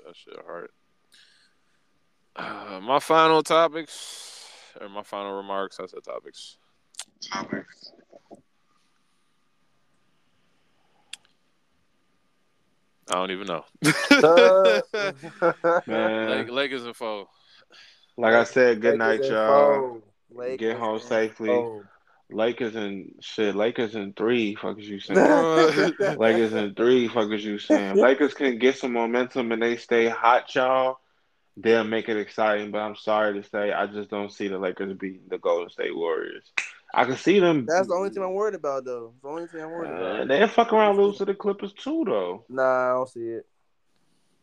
Yeah, that shit hard. Uh, my final topics, or my final remarks. I said topics. Topics. I don't even know. Man. Like Lakers and foe. Like I said, good night, Lakers and y'all. Get home safely. foe. Lakers and shit. Lakers in three. Fuck is you saying? Lakers in three. Fuck is you saying? Lakers can get some momentum and they stay hot, y'all. They'll make it exciting. But I'm sorry to say, I just don't see the Lakers beating the Golden State Warriors. I can see them. That's the only thing I'm worried about, though. It's the only thing I'm worried Uh, about. they'll fuck around lose to the Clippers too, though. Nah, I don't see it.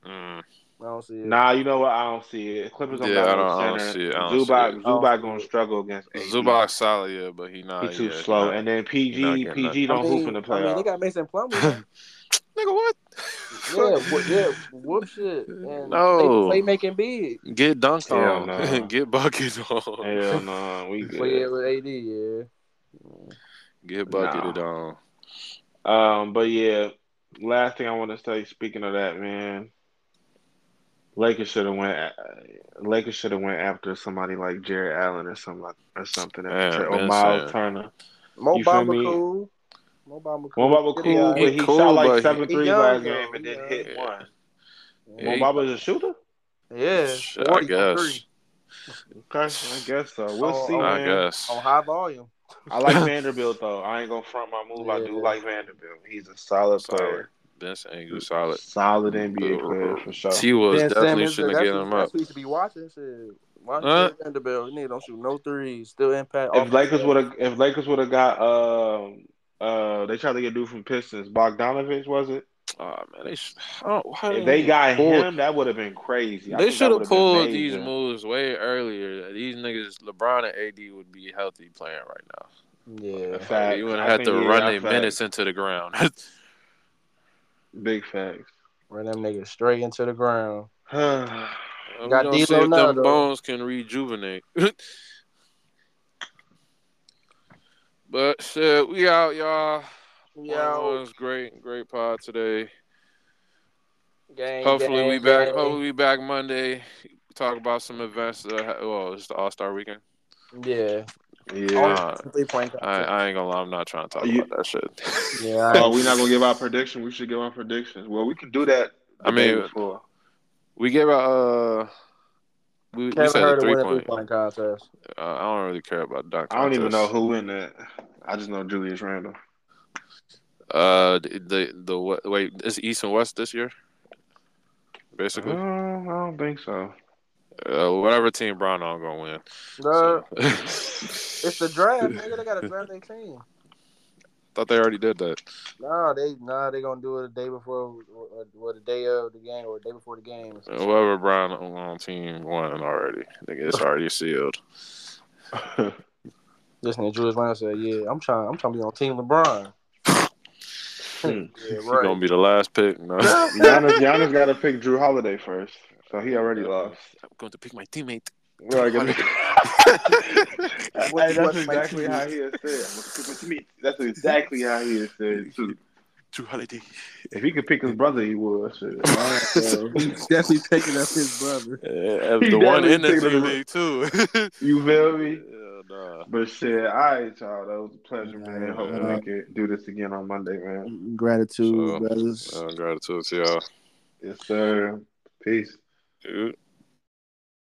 Mm. I don't see it. Nah, you know what? I don't see it. Clippers don't Yeah, got I no don't- I don't see it. I don't see Zubac, it. Zubac gonna struggle against AD. Zubac solid, yeah, but he not. He too yeah, he slow. not- and then PG, PG I don't mean, hoop in the playoffs. I mean, they got Mason Plumlee. nigga, what? yeah, wh- yeah, whoop shit. And No. they play making big. Get dunked Hell on. no. Get buckets on. Hell no, we But yeah, good. with AD, yeah. Get bucketed on. Um, but yeah, last thing I want to say. Speaking of that, man, Lakers should have went. uh, Lakers should have went after somebody like Jarrett Allen or something like or something, Man, or been Myles saying. Turner. Mo Bamba cool. Mo Bamba cool. Mo Bamba cool, but he He cool, shot like but seven he threes young, last game and then hit Yeah. one. Yeah, Mo he- Bamba is a shooter. Yeah, Shit, 40 I guess. three Okay, I guess so. We'll Oh, see, oh, I man. guess. on high volume. I like Vanderbilt though. I ain't gonna front my move. I do like Vanderbilt. He's a solid Solid. player. Vince Angel solid. Solid NBA player for sure. T was Ben definitely Simmons, shouldn't have that's, given him that's up. who you should be watching. Shit. Watch Huh? Jarred Vanderbilt. Nigga don't shoot no threes. Still impact. If. Lakers would have, if Lakers would have got, um, uh, they tried to get dude from Pistons, Bogdanovich, was it? Oh man, they sh- I If they got pulled- him, that would have been crazy. I They should have pulled these moves way earlier. These niggas, LeBron and AD would be healthy playing right now. Yeah. Facts. you wouldn't I have think, to yeah, run their minutes into the ground. Big facts. Run them niggas straight into the ground. we Got gonna see if them bones can rejuvenate. but shit, we out, y'all. Yeah. One was great, great pod today. Gang, Hopefully gang, we back. gang. Hopefully we back Monday. Talk about some events. That well, it's the All Star Weekend. Yeah. Yeah. Uh, Three point I, I ain't gonna lie. I'm not trying to talk You- about that shit. Yeah. Oh, we not gonna give our prediction. We should give our predictions. Well, we can do that I mean, before. we gave out. Uh, we, we Kevin said a three won the three point. point contest. Uh, I don't really care about dunk. I don't even know who in that. I just know Julius Randle. Uh, the the, the what- wait is East and West this year? Uh, Basically, I don't think so. uh, whatever team Bron on gonna win. Uh, So- it's the draft, nigga. They gotta draft their team. Thought they already did that. No, they nah, they gonna do it the day before, or, or the day of the game, or the day before the game. Whoever Bron on team won already. I think it's already sealed. Listen, to Julius Randle said, "Yeah, I'm trying. I'm trying to be on Team LeBron." Hmm. yeah, He's right. gonna be the last pick. No. Giannis, Giannis got to pick Jrue Holiday first, so he already lost. I'm going to pick my teammate. Right, gonna- What- Hey, that's exactly how he has said. I'm gonna pick my teammate. That's exactly how he has said too. Jrue Holiday. If he could pick his brother, he would. Shit. He's definitely picking up his brother. He the one in the picking G him. League too. You feel me? yeah, nah. But shit, all right, y'all. That was a pleasure, man. Hope Yeah. we can do this again on Monday, man. Gratitude, So, brothers. Uh, gratitude to y'all. Yes, sir. Peace. Dude.